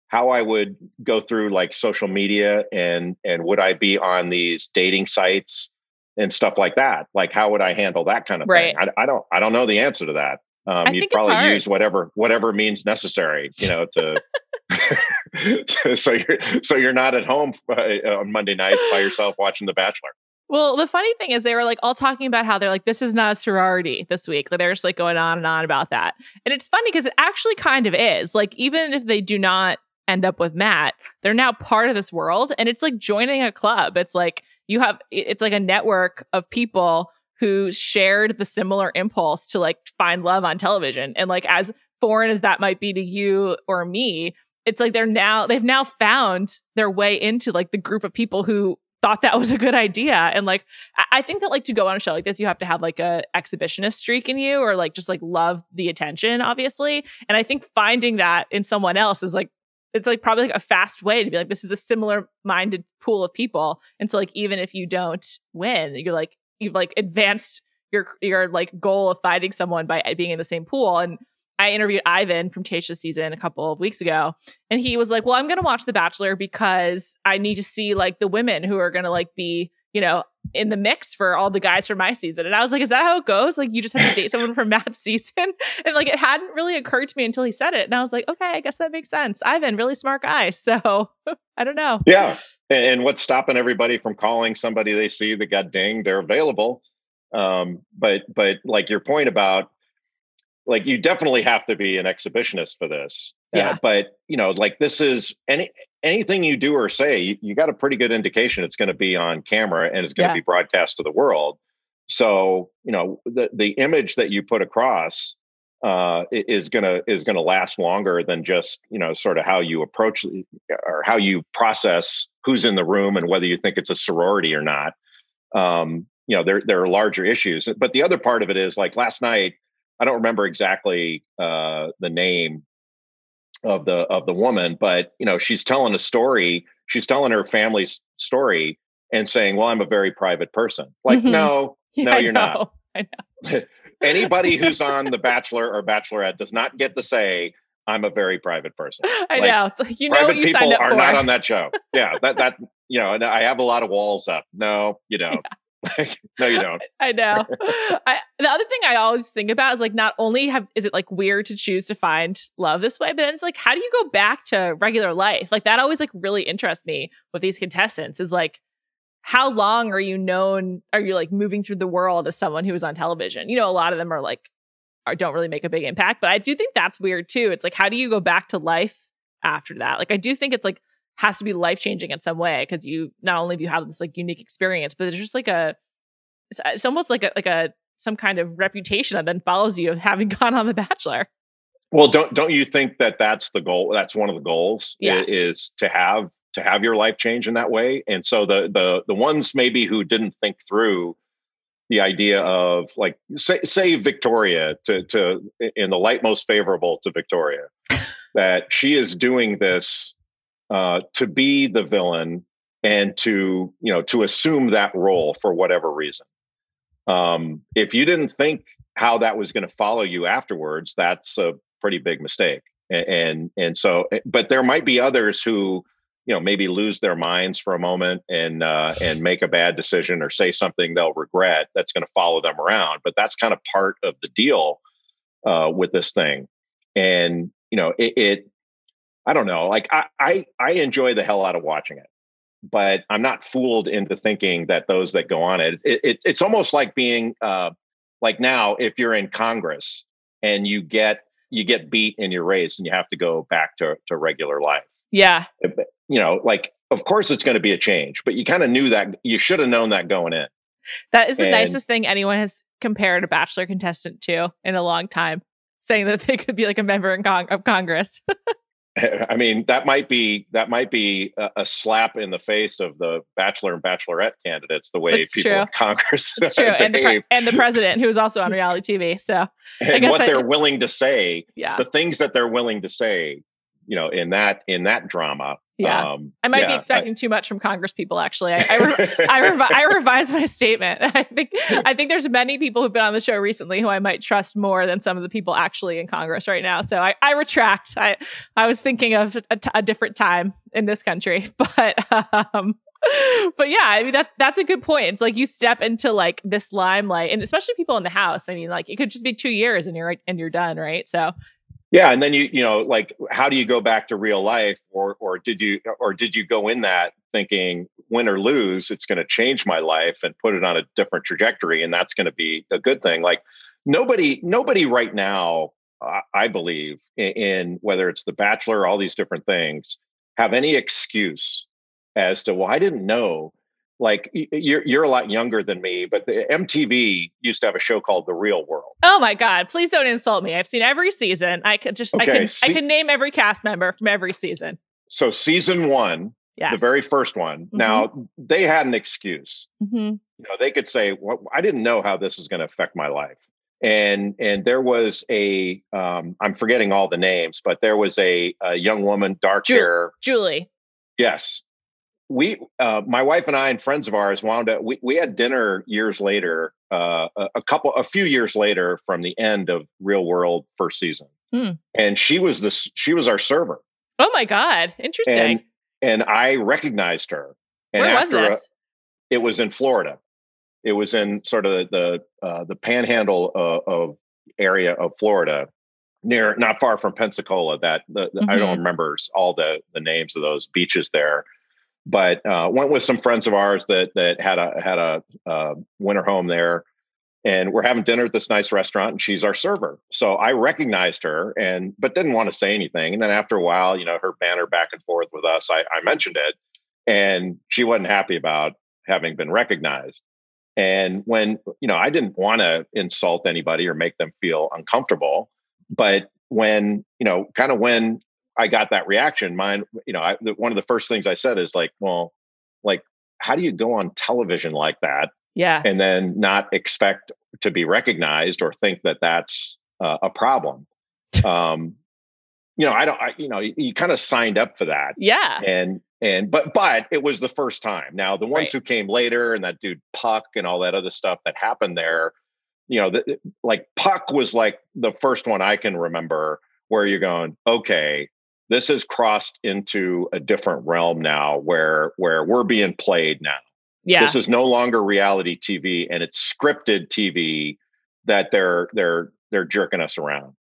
how I would go through like social media and and would I be on these dating sites and stuff like that? Like how would I handle that kind of right. thing? I, I don't I don't know the answer to that. Um, you'd probably use whatever whatever means necessary, you <laughs> know, to <laughs> so you're so you're not at home uh, on Monday nights by yourself <laughs> watching The Bachelor. Well, the funny thing is, they were like all talking about how they're like, this is not a sorority this week. Like, they're just like going on and on about that. And it's funny because it actually kind of is. Like, even if they do not end up with Matt, they're now part of this world. And it's like joining a club. It's like you have, it's like a network of people who shared the similar impulse to like find love on television. And like, as foreign as that might be to you or me, it's like they're now they've now found their way into like the group of people who thought that was a good idea. And like i think that like to go on a show like this you have to have like a exhibitionist streak in you or like just like love the attention obviously. And i think finding that in someone else is like it's like probably like a fast way to be like this is a similar minded pool of people. And so like even if you don't win you're like you've like advanced your your like goal of finding someone by being in the same pool. And I interviewed Ivan from Tayshia's season a couple of weeks ago, and he was like, "Well, I'm going to watch The Bachelor because I need to see like the women who are going to like be, you know, in the mix for all the guys from my season." And I was like, "Is that how it goes? Like, you just have to date someone from <laughs> Matt's season?" And like, it hadn't really occurred to me until he said it, and I was like, "Okay, I guess that makes sense." Ivan, really smart guy, so <laughs> I don't know. Yeah, and what's stopping everybody from calling somebody they see that got dinged? They're available. Um, but but like your point about like you definitely have to be an exhibitionist for this. Uh, yeah. Uh, but you know, like this is any anything you do or say, you, you got a pretty good indication it's going to be on camera and it's going to yeah. be broadcast to the world. So you know, the the image that you put across uh, is gonna is gonna last longer than just you know sort of how you approach or how you process who's in the room and whether you think it's a sorority or not. Um, you know, there there are larger issues. But the other part of it is like last night I don't remember exactly uh, the name of the of the woman, but you know, she's telling a story. She's telling her family's story and saying, "Well, I'm a very private person." Like, mm-hmm. no, yeah, no, you're not. I know. <laughs> Anybody who's <laughs> on The Bachelor or Bachelorette does not get to say, "I'm a very private person." <laughs> I like, know. It's like you know what you people signed up are for. not on that show. Yeah, that that you know, and I have a lot of walls up. No, you don't. Yeah. No, you don't. I know. <laughs> I, the other thing I always think about is like not only have is it like weird to choose to find love this way, but then it's like how do you go back to regular life? Like that always like really interests me with these contestants is like how long are you known? Are you like moving through the world as someone who is on television? You know, a lot of them are like are, don't really make a big impact, but I do think that's weird too. It's like how do you go back to life after that? Like I do think it's like has to be life changing in some way because you not only have you had this like unique experience, but it's just like a it's, it's almost like a like a some kind of reputation that then follows you of having <laughs> gone on The Bachelor. Well, don't don't you think that that's the goal? That's one of the goals yes. is to have to have your life change in that way. And so the the the ones maybe who didn't think through the idea of like say say Victoria to to in the light most favorable to Victoria <laughs> that she is doing this uh, to be the villain and to you know to assume that role for whatever reason um, if you didn't think how that was going to follow you afterwards, that's a pretty big mistake. And, and and so, eh, but there might be others who, you know, maybe lose their minds for a moment and uh, and make a bad decision or say something they'll regret. That's going to follow them around. But that's kind of part of the deal uh, with this thing. And you know, it, it I don't know. Like I, I I enjoy the hell out of watching it but I'm not fooled into thinking that those that go on it, it, it it's almost like being uh, like now if you're in Congress and you get you get beat in your race and you have to go back to to regular life. Yeah. You know, like of course it's going to be a change, but you kind of knew that you should have known that going in. That is the and, nicest thing anyone has compared a bachelor contestant to in a long time, saying that they could be like a member in con- of Congress. <laughs> <laughs> I mean, that might be that might be a, a, slap in the face of the bachelor and bachelorette candidates. The way people true. in Congress <laughs> true, and the, pre- and the, president, who is also on reality TV. So, <laughs> and what I, they're willing to say, yeah, the things that they're willing to say, you know, in that in that drama yeah, um, I might yeah, be expecting I, too much from Congress people. Actually, I I, re- <laughs> I, revi- I revised my statement. <laughs> I think I think there's many people who've been on the show recently who I might trust more than some of the people actually in Congress right now. So I, I retract. I I was thinking of a, t- a different time in this country, <laughs> but um, but yeah, I mean that's that's a good point. It's like you step into like this limelight, and especially people in the House. I mean, like it could just be two years and you're and you're done, right? So yeah and then you you know like how do you go back to real life or or did you or did you go in that thinking win or lose it's going to change my life and put it on a different trajectory and that's going to be a good thing. Like nobody nobody right now i believe in, in whether it's the bachelor all these different things have any excuse as to well i didn't know like you're you're a lot younger than me, but the MTV used to have a show called The Real World. Oh my god! Please don't insult me. I've seen every season. I could just okay, I can se- I can name every cast member from every season. So season one, yes. the very first one. Mm-hmm. Now they had an excuse. Mm-hmm. You know, they could say, "Well, I didn't know how this is going to affect my life." And and there was a um, I'm forgetting all the names, but there was a, a young woman, dark Ju- hair, Julie. Yes, we uh, my wife and i and friends of ours wound up we, we had dinner years later uh, a, a, couple a few years later from the end of real world first season hmm. and she was this she was our server oh my god interesting and, and i recognized her and where was this a, it was in florida it was in sort of the uh, the panhandle uh, of area of florida near not far from pensacola that the, mm-hmm. i don't mm-hmm. remember all the the names of those beaches there but uh, went with some friends of ours that that had a had a uh, winter home there, and we're having dinner at this nice restaurant, and she's our server. So I recognized her, and but didn't want to say anything. And then after a while, you know, her banner back and forth with us, I, I mentioned it, and she wasn't happy about having been recognized. And when you know, I didn't want to insult anybody or make them feel uncomfortable, but when you know, kind of when I got that reaction, mine, you know, I, the, one of the first things I said is like, well, like, how do you go on television like that? Yeah. And then not expect to be recognized or think that that's uh, a problem. <laughs> um, you know, I don't, I, you know, you, you kind of signed up for that. Yeah. And, and, but, but it was the first time. Now, the ones right. who came later and that dude Puck and all that other stuff that happened there, you know, the, like Puck was like the first one I can remember where you're going, okay, this has crossed into a different realm now where where we're being played now. Yeah. This is no longer reality tv and it's scripted tv that they're they're they're jerking us around.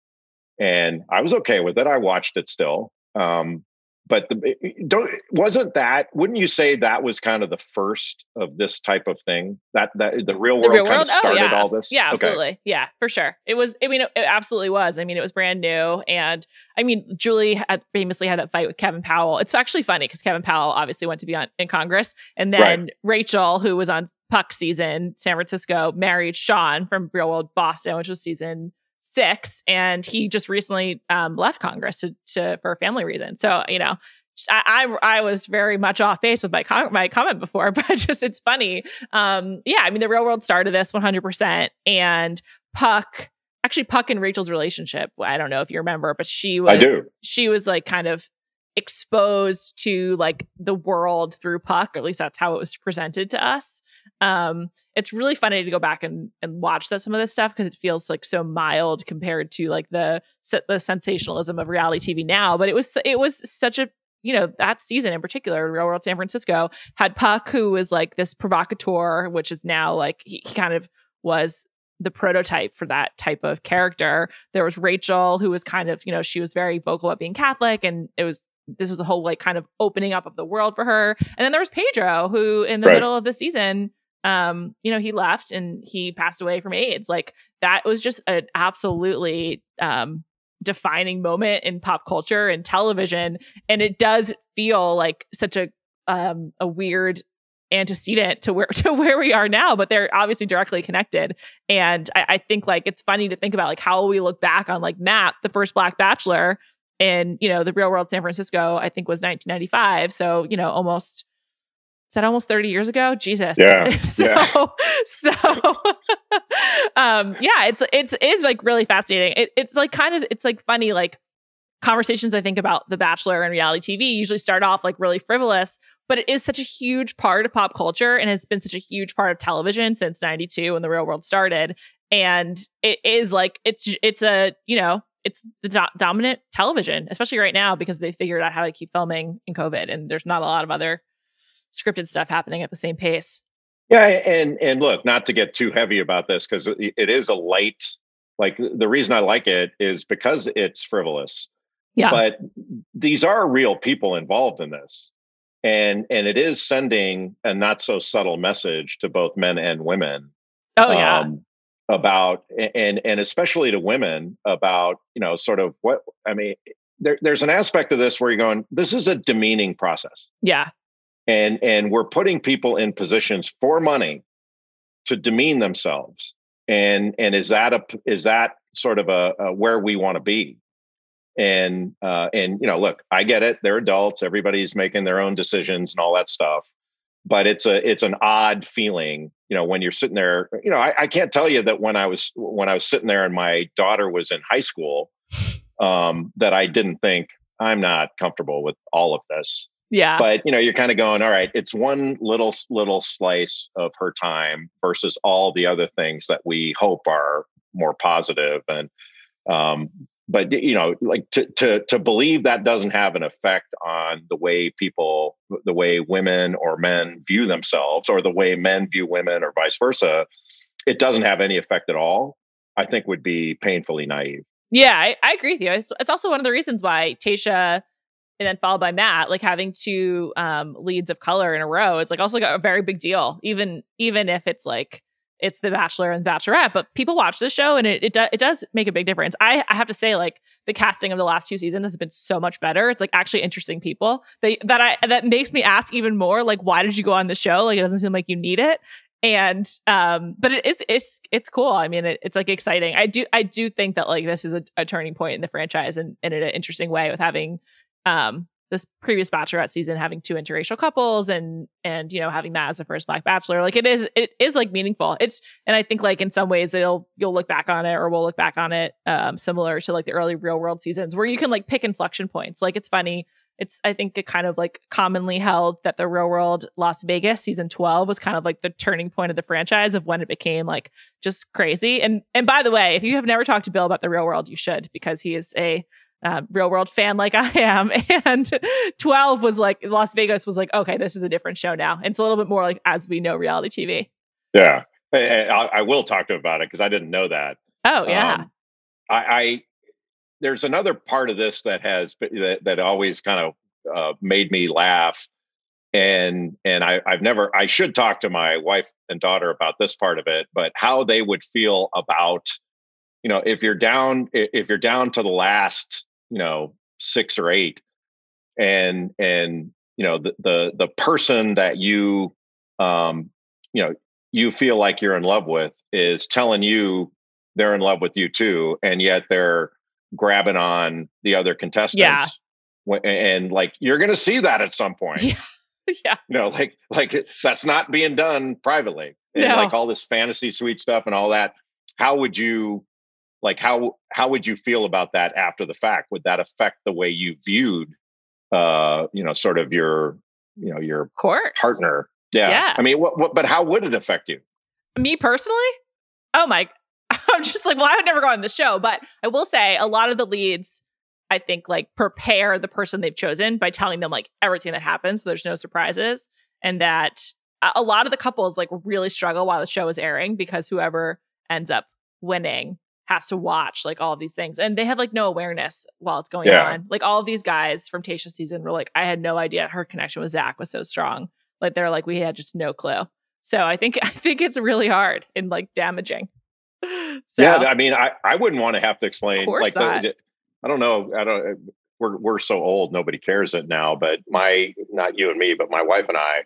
And i was okay with it. I watched it still. Um but the, eh, eh, don't wasn't that wouldn't you say that was kind of the first of this type of thing? That that the real world, the real kind world? of oh, started oh, all this? Yeah absolutely. Okay. yeah for sure. It was i mean it, it, absolutely was. I mean it was brand new and i mean julie had famously had that fight with kevin powell. It's actually funny because kevin powell obviously went to be on in congress and then right. rachel who was on puck season san francisco married sean from real world boston which was season six, and he just recently um, left Congress to, to for family reasons. So you know, I, I, I was very much off base with my com- my comment before, <laughs> but just it's funny. Um, yeah, I mean, the real world started this 100, percent and Puck. Actually, Puck and Rachel's relationship. I don't know if you remember, but she was I do. she was like kind of exposed to like the world through Puck, or at least that's how it was presented to us. Um, it's really funny to go back and, and watch that some of this stuff because it feels like so mild compared to like the the sensationalism of reality TV now. But it was it was such a you know that season in particular, Real World San Francisco had Puck, who was like this provocateur, which is now like he, he kind of was the prototype for that type of character. There was Rachel, who was kind of, you know, she was very vocal about being Catholic, and it was this was a whole like kind of opening up of the world for her. And then there was Pedro, who in the right. middle of the season, um, you know, he left and he passed away from AIDS. Like that was just an absolutely um defining moment in pop culture and television. And it does feel like such a um a weird antecedent to where <laughs> to where we are now, but they're obviously directly connected. And I, I, think like it's funny to think about like how we look back on like Matt, the first Black Bachelor, in you know the real world San Francisco. I think was 1995. So you know almost is that almost 30 years ago? Jesus. Yeah. <laughs> so yeah. so <laughs> um yeah, it's it's it's like really fascinating. It, it's like kind of it's like funny like conversations I think about The Bachelor and reality TV usually start off like really frivolous, but it is such a huge part of pop culture and it's been such a huge part of television since 92 when the real world started. And it is like it's it's a, you know, it's the do- dominant television, especially right now because they figured out how to keep filming in COVID and there's not a lot of other scripted stuff happening at the same pace. Yeah, and and look, not to get too heavy about this because it is a light. Like the reason I like it is because it's frivolous. Yeah. But these are real people involved in this. And and it is sending a not so subtle message to both men and women. Oh yeah. Um, about and and especially to women about, you know, sort of what I mean, there, there's an aspect of this where you're going, this is a demeaning process. Yeah. And and we're putting people in positions for money to demean themselves. And and is that a is that sort of a, a where we want to be? and uh, and you know look i get it they're adults everybody's making their own decisions and all that stuff but it's a it's an odd feeling you know when you're sitting there you know I, I can't tell you that when i was when i was sitting there and my daughter was in high school um, that i didn't think i'm not comfortable with all of this yeah. But you know you're kind of going all right it's one little little slice of her time versus all the other things that we hope are more positive. And um, but you know like to to to believe that doesn't have an effect on the way people the way women or men view themselves or the way men view women or vice versa it doesn't have any effect at all i think would be painfully naive. Yeah i, I agree with you it's, it's, also one of the reasons why tayshia and then followed by matt like having two um, leads of color in a row is like also a very big deal even even if it's like it's The Bachelor and the Bachelorette, but people watch this show and it it, do, it does make a big difference. I, I have to say, like the casting of the last two seasons has been so much better. It's like actually interesting people that that I that makes me ask even more, like, why did you go on the show? Like it doesn't seem like you need it. And um, but it is it's it's cool. I mean, it, it's like exciting. I do I do think that like this is a, a turning point in the franchise and, and in an interesting way with having um this previous bachelorette season having two interracial couples and and you know having that as the first black bachelor like it is it is like meaningful. It's and i think like in some ways it'll you'll look back on it or we'll look back on it um similar to like the early real world seasons where you can like pick inflection points. Like it's funny. It's i think it kind of like commonly held that the real world las vegas season 12 was kind of like the turning point of the franchise of when it became like just crazy. And and by the way if you have never talked to bill about the real world you should because he is a uh, real world fan like <laughs> I am. And 12 was like, Las Vegas was like, okay, this is a different show now. It's a little bit more like as we know reality TV. Yeah. I, I will talk to him about it because I didn't know that. Oh, yeah. Um, I, I, there's another part of this that has that, that always kind of uh, made me laugh. And and I, I've never I should talk to my wife and daughter about this part of it, but how they would feel about you know if you're down if you're down to the last you know six or eight and and you know the the, the person that you um you know you feel like you're in love with is telling you they're in love with you too and yet they're grabbing on the other contestants yeah. and like you're to see that at some <laughs> point yeah yeah you know like like that's not being done privately and no. like all this fantasy suite stuff and all that how would you like how how would you feel about that after the fact would that affect the way you viewed uh you know sort of your you know your partner Yeah. Yeah. I mean, what, what, but how would it affect you? Me personally? Oh my. <laughs> I'm just like, well, I would never go on the show, but I will say a lot of the leads, I think, like prepare the person they've chosen by telling them like everything that happens. So there's no surprises. And that a lot of the couples like really struggle while the show is airing because whoever ends up winning has to watch like all of these things. And they have like no awareness while it's going Yeah. on. Like all of these guys from Tayshia's season were like, I had no idea her connection with Zach was so strong. Like they're like, we had just no clue. So I think <laughs> I think it's really hard and like damaging. <laughs> So Yeah. I mean, I, I wouldn't want to have to explain like, the- I don't know. I don't, we're, we're so old, nobody cares it now, but my, not you and me, but my wife and I,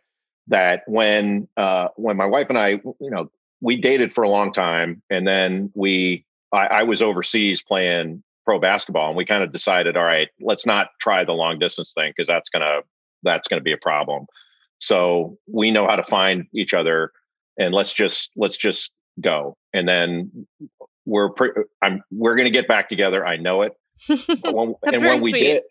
that when, uh, when my wife and I, you know, we dated for a long time and then we, I, I was overseas playing pro basketball and we kind of decided, all right, let's not try the long distance thing because that's gonna that's gonna be a problem. So we know how to find each other and let's just let's just go. And then we're pre- I'm we're gonna get back together. I know it. When, <laughs> That's and when we sweet. did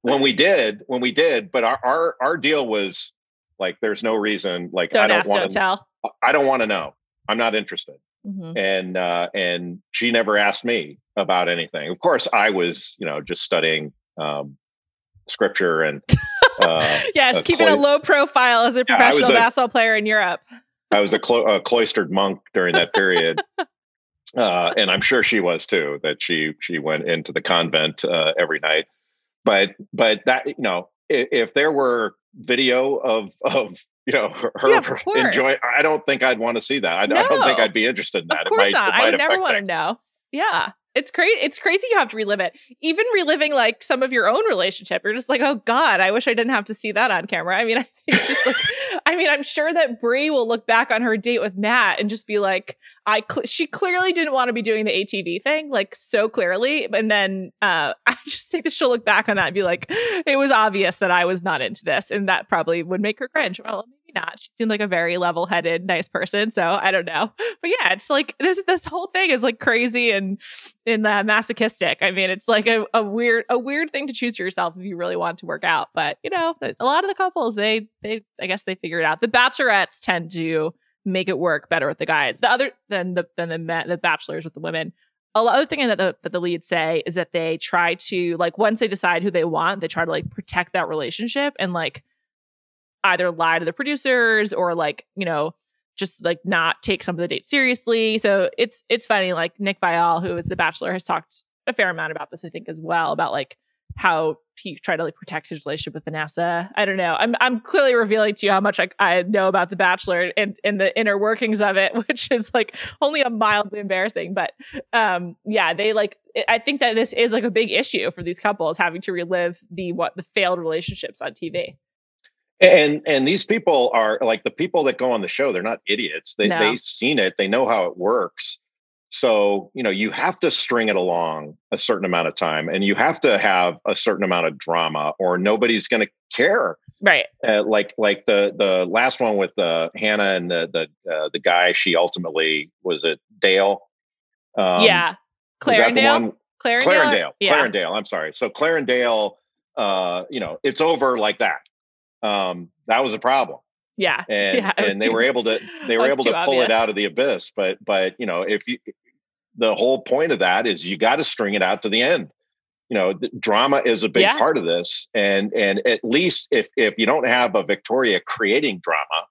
when we did when we did, but our our, our deal was like there's no reason like I don't ask, don't want to tell. I don't want to know. I'm not interested Mhm. and uh, and she never asked me about anything. Of course, I was you know just studying um, scripture and uh, <laughs> yeah, just a keeping a low profile as a Yeah, professional a- basketball player in Europe. I was a, clo- a cloistered monk during that period. <laughs> Uh, and I'm sure she was too. That she she went into the convent uh, every night. But but that you know, if, if there were video of <laughs> of you know her Yeah, <laughs> enjoy, I don't think I'd want to see that. I, I don't think I'd be interested in that. Of course it might, not. It I would never want to know. Yeah. It's crazy. It's crazy you have to relive it. Even reliving like some of your own relationship, you're just like, oh God, I wish I didn't have to see that on camera. I mean, <laughs> I think it's just like, I mean, I'm sure that Bri will look back on her date with Matt and just be like, I, cl- she clearly didn't want to be doing the ATV thing, like so clearly. And then uh, <laughs> I just think that she'll look back on that and be like, it was obvious that I was not into this, and that probably would make her cringe. Well, not. She seemed like a very level-headed, nice person, so I don't know. But yeah, it's like this this whole thing is like crazy and and uh, masochistic. I mean, it's like a, a weird a weird thing to choose for yourself if you really want to work out. But you know, a lot of the couples they they I guess they figure it out. The bachelorettes tend to make it work better with the guys. The other than the than the ma- the bachelors with the women. A other thing that the that the leads say is that they try to like once they decide who they want, they try to like protect that relationship and like either lie to the producers or like you know just like not take some of the dates seriously. So it's it's funny. Like Nick Viall, who is the Bachelor, has talked a fair amount about this, I think, as well about like how he tried to like protect his relationship with Vanessa. I don't know. I'm I'm clearly revealing to you how much I, I know about the Bachelor and and the inner workings of it, <laughs> which is like only a mildly embarrassing. But um, yeah, they like. I think that this is like a big issue for these couples having to relive the what the failed relationships on TV. And and these people are like the people that go on the show. They're not idiots. They No. they've seen it. They know how it works. So you know you have to string it along a certain amount of time, and you have to have a certain amount of drama, or nobody's going to care. Right. Uh, like like the the last one with uh, Hannah and the the uh, the guy. She ultimately was it Dale. Um, yeah. was that the Clarendale. Clarendale. Clarendale. Yeah. Clarendale. I'm sorry. So Clarendale, uh, you know, it's over like that. Um, that was a problem, Yeah. <laughs> and Yeah, and they too- were able to <laughs> they were able to pull it out of the abyss. But but you know, if you the whole point of that is you got to string it out to the end. You know, the drama is a big Yeah. part of this, and and at least if if you don't have a Victoria creating drama,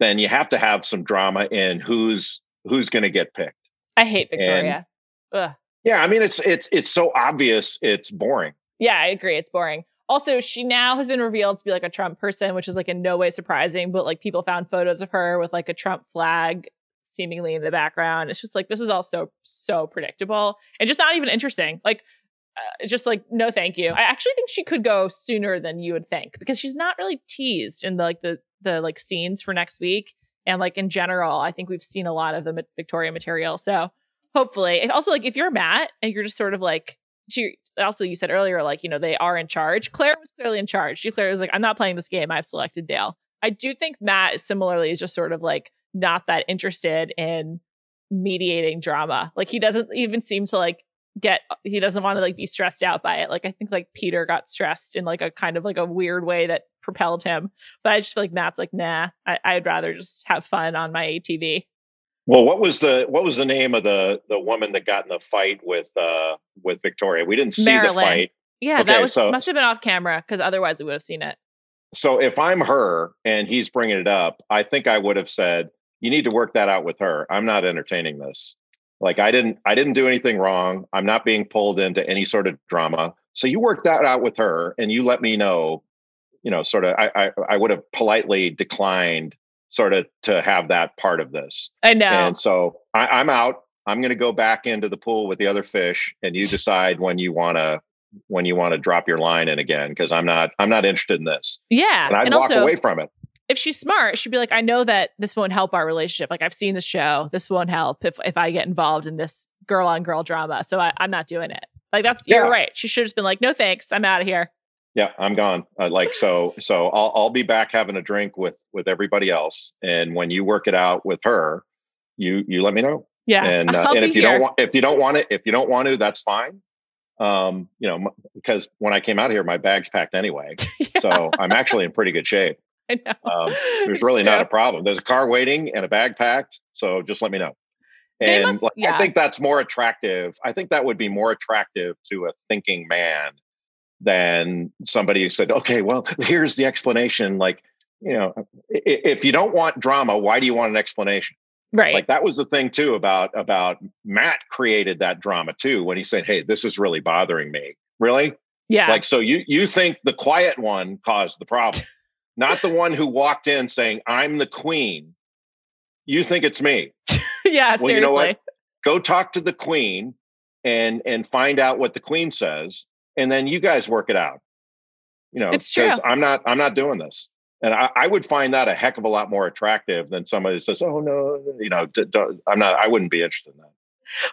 then you have to have some drama in who's who's going to get picked. I hate Victoria. Ugh. Yeah, I mean it's it's it's so obvious, it's boring. Yeah, I agree. It's boring. Also, she now has been revealed to be like a Trump person, which is like in no way surprising, but like people found photos of her with like a Trump flag seemingly in the background. It's just like this is all so so predictable and just not even interesting. Like uh, just like no thank you. I actually think she could go sooner than you would think because she's not really teased in the like the the like scenes for next week and like in general, I think we've seen a lot of the Victoria material. So hopefully, also like if you're Matt and you're just sort of like your- also you said earlier like you know they are in charge claire was clearly in charge she clearly was like i'm not playing this game i've selected dale i do think matt similarly is just sort of like not that interested in mediating drama like he doesn't even seem to like get he doesn't want to like be stressed out by it. Like I think like Peter got stressed in like a kind of like a weird way that propelled him. But I just feel like Matt's like, nah, I, would rather just have fun on my ATV. Well, what was the what was the name of the the woman that got in the fight with uh with Victoria? We didn't see MaryLynn. the fight. Yeah, okay, that was so, must have been off camera because otherwise we would have seen it. So if I'm her and he's bringing it up, I think I would have said, "You need to work that out with her. I'm not entertaining this." Like I didn't I didn't do anything wrong. I'm not being pulled into any sort of drama. So you work that out with her and you let me know, you know, sort of I I, I would have politely declined sort of to have that part of this. I know. And so I, I'm out. I'm going to go back into the pool with the other fish, and you decide when you want to when you want to drop your line in again because I'm not I'm not interested in this. Yeah, and I'd and walk also, away from it if she's smart, she'd be like, I know that this won't help our relationship. Like I've seen the show. This won't help if if I get involved in this girl on girl drama. So I, am not doing it. Like that's yeah. you're right. She should have just been like, no thanks. I'm out of here. Yeah, I'm gone. Uh, like so <laughs> so I'll I'll be back having a drink with with everybody else. And when you work it out with her, you you let me know. Yeah. And uh, and if you here. don't want if you don't want it if you don't want to, that's fine. Um, you know, because when I came out here, my bag's packed anyway. <laughs> yeah. So I'm actually in pretty good shape. <laughs> I know. Um, there's really true. not a problem. There's a car waiting and a bag packed. So just let me know. And must, like, yeah. I think that's more attractive. I think that would be more attractive to a thinking man than somebody who said, okay, well, here's the explanation. Like, you know, if you don't want drama, why do you want an explanation? Right. Like that was the thing too about about Matt created that drama too when he said, "Hey, this is really bothering me." Really? Yeah. Like so you you think the quiet one caused the problem not the one who walked in saying, I'm the queen. You think it's me. <laughs> yeah, well, seriously. You know what? Go talk to the queen and and find out what the queen says, and then you guys work it out. You know, because I'm not I'm not doing this. And I, I, would find that a heck of a lot more attractive than somebody who says, "Oh no, you know, d- d- I'm not. I wouldn't be interested in that."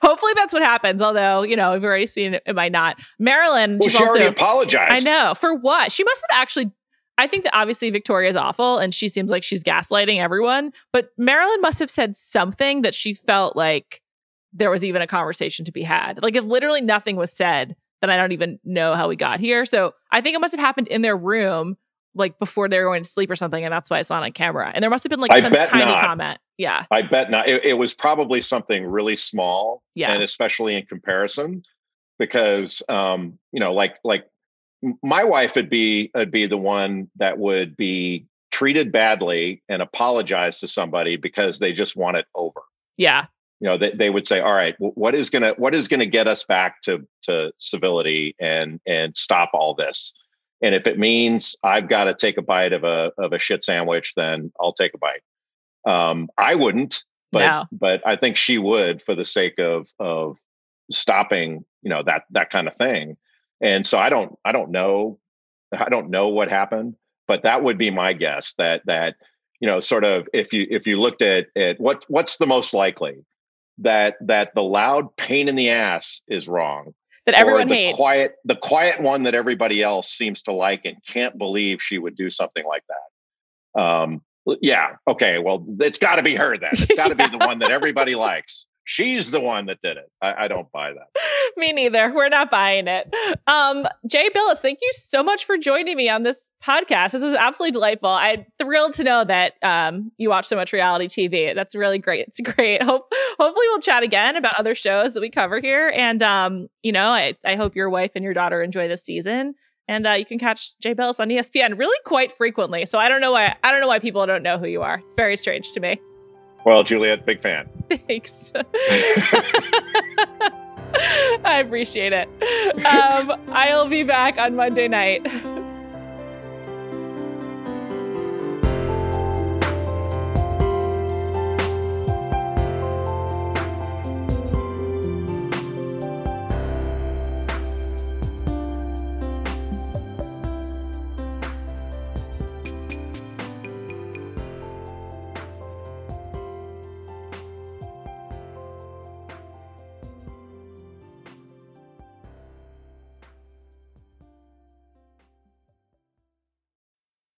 Hopefully that's what happens. Although you know we've already seen it, it might not. MaryLynn, well, she also, already apologized. I know for what she must have actually I think that obviously Victoria is awful and she seems like she's gaslighting everyone, but MaryLynn must have said something that she felt like there was even a conversation to be had. Like if literally nothing was said, then I don't even know how we got here. So I think it must have happened in their room, like before they were going to sleep or something, and that's why it's not on camera. And there must have been like I some tiny not. comment. Yeah. I bet not. It, it was probably something really small. Yeah. And especially in comparison. Because um, you know, like like my wife would be would be the one that would be treated badly and apologize to somebody because they just want it over. Yeah. You know, they, they would say, all right, what is gonna what is gonna get us back to to civility and and stop all this? And if it means I've got to take a bite of a of a shit sandwich, then I'll take a bite. Um, I wouldn't, but no. but I think she would for the sake of of stopping, you know, that that kind of thing. And so I don't I don't know I don't know what happened, but that would be my guess that that you know sort of if you if you looked at it what what's the most likely that that the loud pain in the ass is wrong. That everyone or the hates. quiet the quiet one that everybody else seems to like and can't believe she would do something like that. Um yeah okay well it's got to be her then. It's got to yeah. be the <laughs> one that everybody likes she's the one that did it. I, I, don't buy that. <laughs> me neither. We're not buying it. Um, Jay Bilas, thank you so much for joining me on this podcast. This was absolutely delightful. I'm thrilled to know that um, you watch so much reality TV. That's really great. It's great. <laughs> Hope hopefully we'll chat again about other shows that we cover here. And um, you know, I, I hope your wife and your daughter enjoy this season. And uh, you can catch Jay Bilas on ESPN really quite frequently. So I don't know why I don't know why people don't know who you are. It's very strange to me. Well, Juliet, big fan. <laughs> Thanks. <laughs> I appreciate it. Um, I'll be back on Monday night. <laughs>